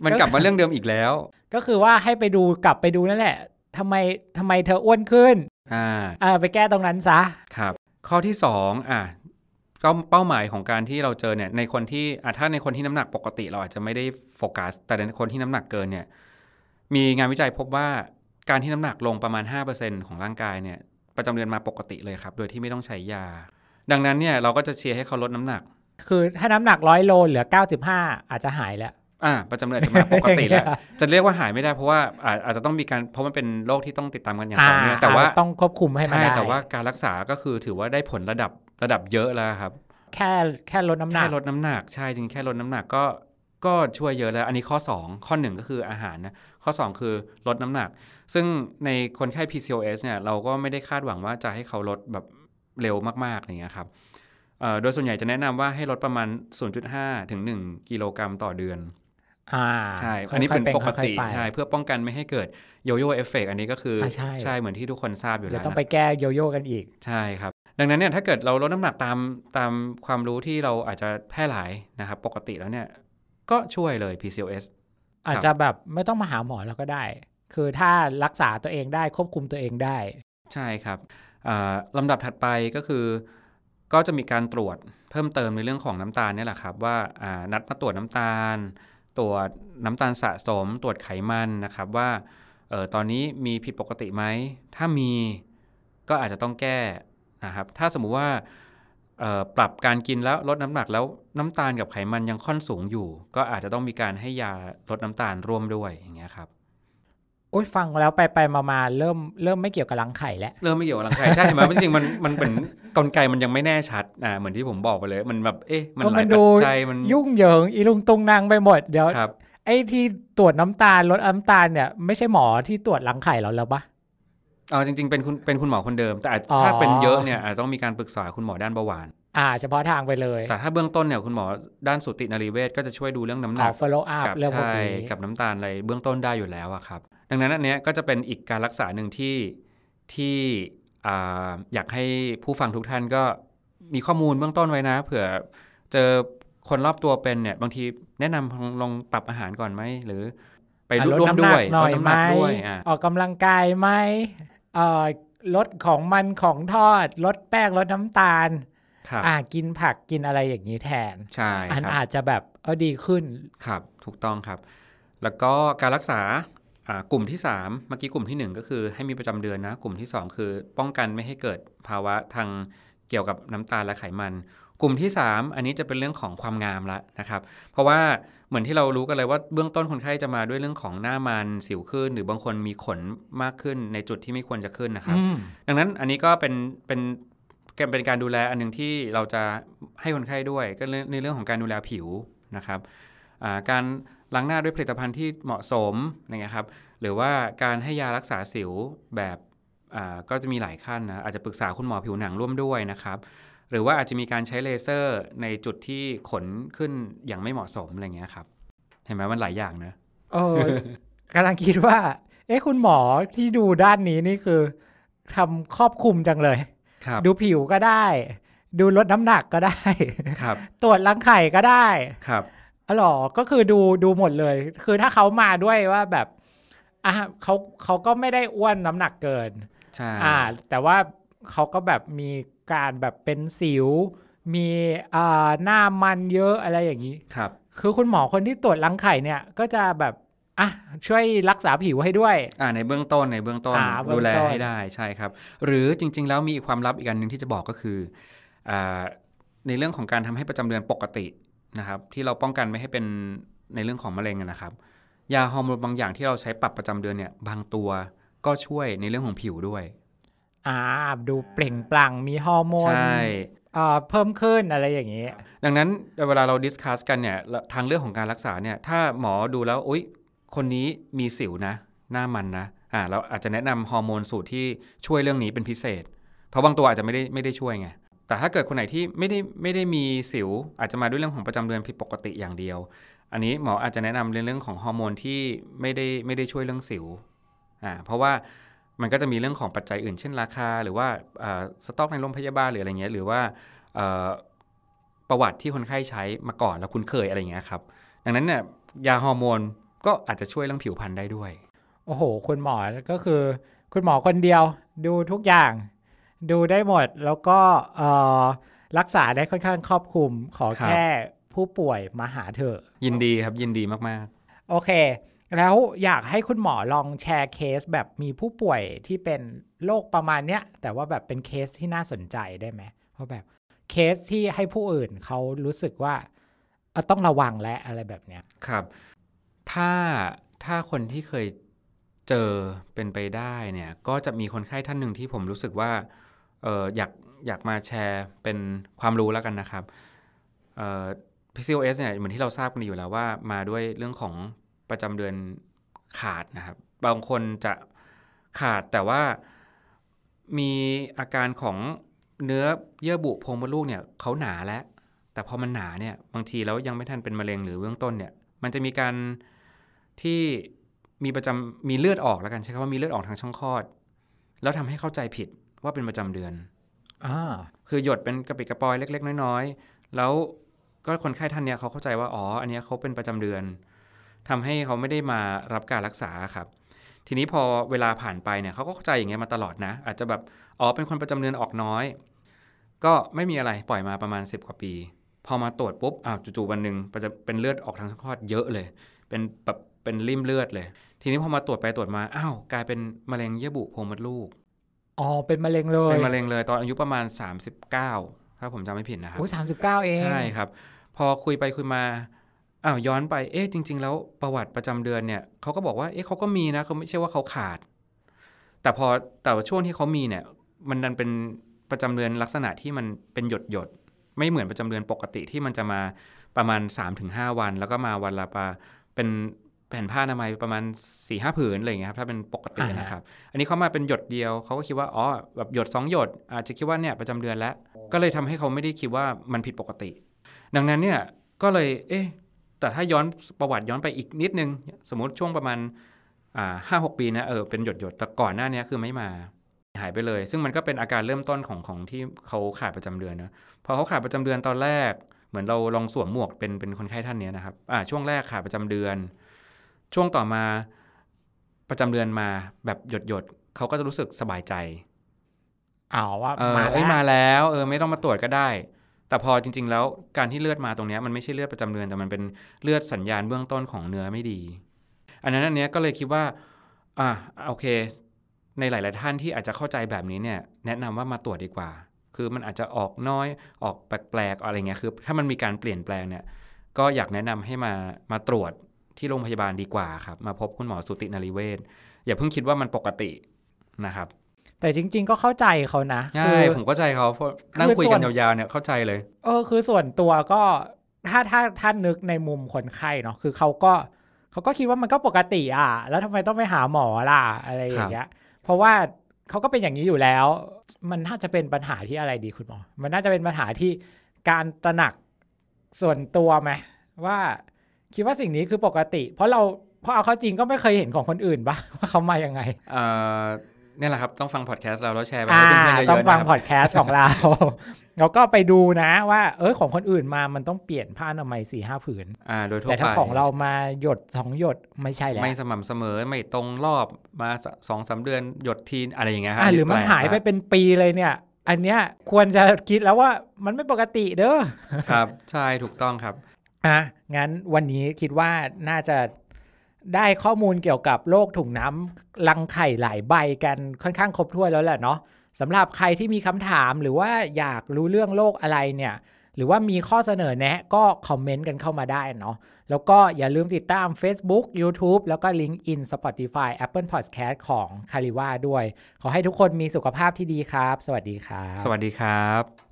มันกลับมาเรื่องเดิมอีกแล้ว ก็คือว่าให้ไปดูกลับไปดูนั่นแหละทำไมทำไมเธออ้วนขึ้น อ่าอ่าไปแก้ตรงนั้นซะครับ ข้อที่สองอะก็เป้าหมายของการที่เราเจอเนี่ยในคนที่อะถ้าในคนที่น้ำหนักปกติเราอาจจะไม่ได้โฟกัส แต่ในคนที่น้ำหนักเกินเนี่ยมีงานวิจัยพบว่าการที่น้ำหนักลงประมาณ 5%ของร่างกายเนี่ยประจำเดือนมาปกติเลยครับ โดยที่ไม่ต้องใช้ยา ดังนั้นเนี่ยเราก็จะเชียร์ให้เขาลดน้ำหนัก คือถ้าน้ำหนักร้อยโลเหลือ 95 อาจจะหายแล้ว อ่าประจำเดือนจะมาปกติแล้วจะเรียกว่าหายไม่ได้เพราะว่าอาอาจจะต้องมีการเพราะมันเป็นโรคที่ต้องติดตามกันอย่างต่อเนื่องแต่ว่าต้องควบคุมให้มันใช่ได้แต่ว่าการรักษาก็คือถือว่าได้ผลระดับระดับเยอะแล้วครับ แค่แค่ลดน้ำหนัแค่กลดน้ำหนักใช่จริงแค่ลดน้ำหนักก็ก็ช่วยเยอะแล้ว อันนี้ข้อ 2 ข้อ 1 ก็คืออาหารนะข้อ 2 คือลดน้ำหนัก ซึ่งในคนไข้ PCOS เนี่ยเราก็ไม่ได้คาดหวังว่าจะให้เขาลดแบบเร็วมากๆอย่างเงี้ยครับเอ่อโดยส่วนใหญ่จะแนะนำว่าให้ลดประมาณ 0.5 ถึง 1 กิโลกรัมต่อเดือน อ่าใช่ อันนี้เป็นปกติค่อยๆใช่เพื่อป้องกันไม่ให้เกิดโยโย่เอฟเฟกอันนี้ก็คืออ่าใช่เหมือนที่ทุกคนทราบอยู่เดี๋ยแล้ววต้องนะไปแก้โยโย่กันอีกใช่ครับ ดังนั้นเนี่ยถ้าเกิดเราลดน้ำหนักตามตามความรู้ที่เราอาจจะแพร่หลายนะครับปกติแล้วเนี่ยก็ช่วยเลย PCOS อาจจะแบบไม่ต้องมาหาหมอแล้วก็ได้ คือถ้ารักษาตัวเองได้ควบคุมตัวเองได้ ใช่ครับอ่าลำดับถัดไปก็คือ ก็จะมีการตรวจเพิ่มเติมในเรื่องของน้ำตาลเนี่ยแหละครับว่าอ่านัดมาตรวจน้ำตาล ตรวจน้ำตาลสะสม ตรวจไขมันนะครับว่าเออตอนนี้มีผิดปกติไหม ถ้ามีก็อาจจะต้องแก้นะครับ ถ้าสมมุติว่าปรับการกินแล้วลดน้ำหนักแล้วน้ำตาลกับไขมันยังค่อนสูงอยู่ ก็อาจจะต้องมีการให้ยาลดน้ำตาลร่วมด้วยอย่างเงี้ยครับ โอ้ยฟังแล้วไปไปมามาเริ่มเริ่มไม่เกี่ยวกับรังไข่แล้วเริ่มไม่เกี่ยวกับร่างกายใช่เห็นไหมจริงๆมันมันเป็นกลไกมันยังไม่แน่ชัดอ่าเหมือนที่ผมบอกไปเลย มันแบบเอ๊ะมันหลายมันปัดูจจัยมันยุ่งเหยิงอีลุงตุงนางไปหมดเดี๋ยวครับไอ้ที่ตรวจน้ำตาลลดน้ำตาลเนี่ยไม่ใช่หมอที่ตรวจรังไข่เราแล้วปะเอาจริง ๆ เป็นคุณเป็นคุณหมอคนเดิม แต่อาจอ๋อถ้าเป็นเยอะเนี่ยอาจจะต้องมีการปรึกษาคุณหมอด้านเบาหวานอ่าเฉพาะทางไปเลย แต่ถ้าเบื้องต้นเนี่ยคุณหมอด้านสูตินรีเวชก็จะช่วยดูเรื่องน้ำหขนัอก follow up กับเรื่องพวกใช่นี้กับน้ำตาลอะไรเบื้องต้นได้อยู่แล้วอะครับ ดังนั้นอันเนี้ยก็จะเป็นอีกการรักษาหนึ่งที่ที่อ่าอยากให้ผู้ฟังทุกท่านก็มีข้อมูลเบื้องต้นไว้นะเผื่อเจอคนรอบตัวเป็นเนี่ยบางทีแนะนำลองลองปรับอาหารก่อนไหมหรือไปอะลดร่วมน้ำหด้นัวกยหน่อยลดน้ำไหหมนักด้วยอะออกกำลังกายไหมเอ่อลดของมันของทอด ลดแป้งลดน้ำตาลครับอ่ากินผักกินอะไรอย่างนี้แทนใช่อันครับอาจจะแบบเออดีขึ้นครับ ถูกต้องครับ แล้วก็การรักษาอ่า กลุ่มที่ 3 เมื่อกี้กลุ่มทีหนึ่1 ก็คือให้มีประจำเดือนนะ กลุ่มที่ 2 คือ ป้องกันไม่ให้เกิดภาวะทางเกี่ยวกับน้ำตาลและไขมัน กลุ่มที่ 3 อันนี้จะเป็นเรื่องของความงามละนะครับ เพราะว่าเหมือนที่เรารู้กันเลยว่าเบื้องต้นคนไข้จะมาด้วยเรื่องของหน้ามันสิวขึ้น หรือบางคนมีขนมากขึ้นในจุดที่ไม่ควรจะขึ้นนะครับอืมดังนั้นอันนี้ก็เป็นเป็นเป็นการดูแลอันหนึ่งที่เราจะให้คนไข้ด้วยก็ในเรื่องของการดูแลผิวนะครับอ่าการ ล้างหน้าด้วยผลิตภัณฑ์ที่เหมาะสมนะครับ หรือว่าการให้ยารักษาสิวแบบอ่าก็จะมีหลายขั้นนะอาจจะปรึกษาคุณหมอผิวหนังร่วมด้วยนะครับ หรือว่าอาจจะมีการใช้เลเซอร์ในจุดที่ขนขึ้นอย่างไม่เหมาะสมอะไรเงี้ยครับ เห็นไหมมันหลายอย่างนะเออกำลังคิดว่า เอ๊ะคุณหมอที่ดูด้านนี้นี่คือทำครอบคลุมจังเลยครับดูผิวก็ได้ ดูลดน้ำหนักก็ได้ครับตรวจรังไข่ก็ได้ครับ อ๋อเหรอก็คือดูดูหมดเลย คือถ้าเขามาด้วยว่าแบบอะเขาเขาก็ไม่ได้อ้วนน้ำหนักเกิน ใช่อ่า แต่ว่าเขาก็แบบมีการแบบเป็นสิว มีอ่าหน้ามันเยอะอะไรอย่างนี้ ครับ คือคุณหมอคนที่ตรวจรังไข่เนี่ย ก็จะแบบอะช่วยรักษาผิวให้ด้วย อ่าในเบื้องต้นในเบื้องต้น อ่าเบื้องต้น ดูแลให้ได้ใช่ครับ หรือจริง ๆ แล้วมีอีกความลับอีกอันหนึ่งที่จะบอกก็คืออ่าในเรื่องของการทำให้ประจำเดือนปกติ นะครับ ที่เราป้องกันไม่ให้เป็นในเรื่องของมะเร็งอะนะครับ ยาฮอร์โมนบางอย่างที่เราใช้ปรับประจำเดือนเนี่ย บางตัวก็ช่วยในเรื่องของผิวด้วยอ่าดูเปล่งปลั่งมีฮอร์โมนใช่อ่าเพิ่มขึ้นอะไรอย่างนี้ ดังนั้นเวลาเรา discuss กันเนี่ยทางเรื่องของการรักษาเนี่ย ถ้าหมอดูแล้วอุ๊ย คนนี้มีสิวนะ หน้ามันนะอ่าเราอาจจะแนะนำฮอร์โมนสูตรที่ช่วยเรื่องนี้เป็นพิเศษ เพราะบางตัวอาจจะไม่ได้ไม่ได้ช่วยไง แต่ถ้าเกิดคนไหนที่ไม่ได้ไม่ได้มีสิว อาจจะมาด้วยเรื่องของประจำเดือนผิดปกติอย่างเดียว อันนี้หมออาจจะแนะนำเรื่องของฮอร์โมนที่ไม่ได้ไม่ได้ช่วยเรื่องสิวอ่าเพราะว่ามันก็จะมีเรื่องของปัจจัยอื่น เช่นราคา หรือว่าสต็อกในโรงพยาบาลหรืออะไรเงี้ยหรือว่าประวัติที่คนไข้ใช้มาก่อนแล้วคุ้นเคยอะไรเงี้ยครับ ดังนั้นเนี่ยยาฮอร์โมนก็อาจจะช่วยเรื่องผิวพรรณได้ด้วย โอ้โห คุณหมอก็คือ คุณหมอคนเดียวดูทุกอย่าง ดูได้หมดแล้วก็เอ่อรักษาได้ค่อนข้างครอบคลุมขอครับแค่ผู้ป่วยมาหาเถอะยินดีครับยินดีมากโอเค แล้วอยากให้คุณหมอลองแชร์เคสแบบมีผู้ป่วยที่เป็นโรคประมาณเนี้ย แต่ว่าแบบเป็นเคสที่น่าสนใจได้ไหมเพราะแบบเคสที่ให้ผู้อื่นเขารู้สึกว่าเอ่อต้องระวังและอะไรแบบเนี้ยๆครับ ถ้าถ้าคนที่เคยเจอเป็นไปได้เนี่ย ก็จะมีคนไข้ท่านหนึ่งที่ผมรู้สึกว่า เอออยากอยากมาแชร์เป็นความรู้แล้วกันนะครับเอ่อ PCOS เนี่ยเหมือนที่เราทราบกันอยู่แล้วว่ามาด้วยเรื่องของประจำเดือนขาดนะครับ บางคนจะขาดแต่ว่ามีอาการของเนื้อเยื่อบุโพรงมดลูกเนี่ยเขาหนาแล้ว แต่พอมันหนาเนี่ยบางทีแล้วยังไม่ทันเป็นมะเร็งหรือเบื้องต้นเนี่ย มันจะมีการที่มีประจำมีเลือดออกแล้วกันใช้คำว่ามีเลือดออกทางช่องคลอด แล้วทำให้เข้าใจผิด ว่าเป็นประจำเดือนอ่าคือหยดเป็นกระปิดกระปอยเล็ก ๆ น้อยๆ แล้วก็คนไข้ท่านเนี้ยเขาเข้าใจว่าอ๋ออันเนี้ยเขาเป็นประจำเดือนทำให้เขาไม่ได้มารับการรักษาครับ ทีนี้พอเวลาผ่านไปเนี่ยเขาก็เข้าใจอย่างเงี้ยมาตลอดนะ อาจจะแบบอ๋อเป็นคนประจำเดือนออกน้อย ก็ไม่มีอะไรปล่อยมาประมาณ 10 กว่าปี พอมาตรวจปุ๊บอ้าวจู่ๆวันหนึ่งจะเป็นเลือดออกทางช่องคลอดเยอะเลย เป็นแบบเป็นริ่มเลือดเลย ทีนี้พอมาตรวจไปตรวจมาอ้าวกลายเป็นมะเร็งเยื่อบุโพรงมดลูก อ๋อ เป็นมะเร็งเลย เป็นมะเร็งเลยตอนอายุประมาณ 39 ถ้าผมจำไม่ผิดนะครับโอ้สามสิบเก้าเอง ใช่ครับ พอคุยไปคุยมาอ้าวย้อนไปเอ๊ะจริง ๆ แล้วประวัติประจำเดือนเนี่ยเขาก็บอกว่าเอ๊ะเขาก็มีนะเขาไม่ใช่ว่าเขาขาด แต่พอแต่ว่าช่วงที่เขามีเนี่ย มันดันเป็นประจำเดือนลักษณะที่มันเป็นหยดหยดๆไม่เหมือนประจำเดือนปกติที่มันจะมาประมาณ 3-5 วัน แล้วก็มาวันละประเป็น แผ่นผ้าอนามัยประมาณ4ี่ห้าผืนอะไรอย่างเงี้ยครับถ้าเป็นปกติอ่าฮะนะครับ อันนี้เขามาเป็นหยดเดียวเขาก็คิดว่าอ๋อแบบหยดสองหยด อาจจะคิดว่าเนี่ยประจำเดือนแล้ว ก็เลยทำให้เขาไม่ได้คิดว่ามันผิดปกติ ดังนั้นเนี่ยก็เลยเอ๊ะแต่ถ้าย้อนประวัติย้อนไปอีกนิดนึง สมมติช่วงประมาณอ่าห้าหกปีนะเออเป็นหยดหยดๆแต่ก่อนหน้านี้คือไม่มาหายไปเลย ซึ่งมันก็เป็นอาการเริ่มต้นของของที่เขาขาดประจำเดือนนะพอเขาขาดประจำเดือนตอนแรก เหมือนเราลองสวมหมวกเป็นเป็นคนไข้ท่านเนี้ยนะครับอ่าช่วงแรกขาดประจำเดือน ช่วงต่อมาประจำเดือนมาแบบหยดหยดๆเขาก็จะรู้สึกสบายใจอ๋อว่าเออมาเอ้ยแล้วมาแล้วเออไม่ต้องมาตรวจก็ได้ แต่พอจริง ๆ แล้วการที่เลือดมาตรงเนี้ยมันไม่ใช่เลือดประจำเดือนแต่มันเป็นเลือดสัญญาณเบื้องต้นของเนื้อไม่ดี อันนั้นอันเนี้ยก็เลยคิดว่าอะโอเค ในหลาย ๆ ท่านที่อาจจะเข้าใจแบบนี้เนี่ย แนะนำว่ามาตรวจดีกว่า คือมันอาจจะออกน้อยออกแปลกๆอะไรเงี้ยคือ ถ้ามันมีการเปลี่ยนแปลงเนี่ย ก็อยากแนะนำให้มามาตรวจ ที่โรงพยาบาลดีกว่าครับ มาพบคุณหมอสุตินารีเวชอย่าเพิ่งคิดว่ามันปกตินะครับ แต่จริง ๆ ก็เข้าใจเขานะใช่คือผมเข้าใจเขาเพราะนั่งคือคุยกันส่วนยาวๆเนี่ยเข้าใจเลยเออคือส่วนตัวก็ถ้าถ้าถ้านึกในมุมคนไข้เนาะคือเขาก็เขาก็คิดว่ามันก็ปกติอะ แล้วทำไมต้องไปหาหมอล่ะอะไรอย่างเงี้ย เพราะว่าเขาก็เป็นอย่างนี้อยู่แล้ว มันน่าจะเป็นปัญหาที่อะไรดีคุณหมอ มันน่าจะเป็นปัญหาที่การตระหนักส่วนตัวไหมว่า คิดว่าสิ่งนี้คือปกติ เพราะเราเพราะเอาเข้าจริงก็ไม่เคยเห็นของคนอื่นปะว่าเขามายังไงเอ่อเนี่ยแหละครับ ต้องฟังพอดแคสต์เราแล้วแชร์ไปอ่าให้เพื่อนๆเยอะๆต้องฟังนะครับพอดแคสต์ของเราเราก็ไปดูนะว่า เออของคนอื่นมามันต้องเปลี่ยนผ้าอนามัยสี่ห้าผืนอ่าโดยทั่วแต่ไปถ้าของเรามาหยดสองหยดไม่ใช่แล้วไม่สม่ำเสมอไม่ตรงรอบมาสสองสามเดือนหยดทีอะไรอย่างเงี้ยครัอ่าหรือมันแปลกหายไปเป็นปีเลยเนี่ย อันเนี้ยควรจะคิดแล้วว่ามันไม่ปกติเด้อครับใช่ถูกต้องครับ อะงั้นวันนี้คิดว่าน่าจะได้ข้อมูลเกี่ยวกับโรคถุงน้ำรังไข่หลายใบกันค่อนข้างครบถ้วนแล้วแหละเนาะสำหรับใครที่มีคำถามหรือว่าอยากรู้เรื่องโรคอะไรเนี่ย หรือว่ามีข้อเสนอแนะก็คอมเมนต์กันเข้ามาได้เนาะแล้วก็อย่าลืมติดตาม Facebook YouTube แล้วก็ LinkedIn Spotify Apple Podcast ของ c a r i v a ด้วย ขอให้ทุกคนมีสุขภาพที่ดีครับ สวัสดีครับ สวัสดีครับ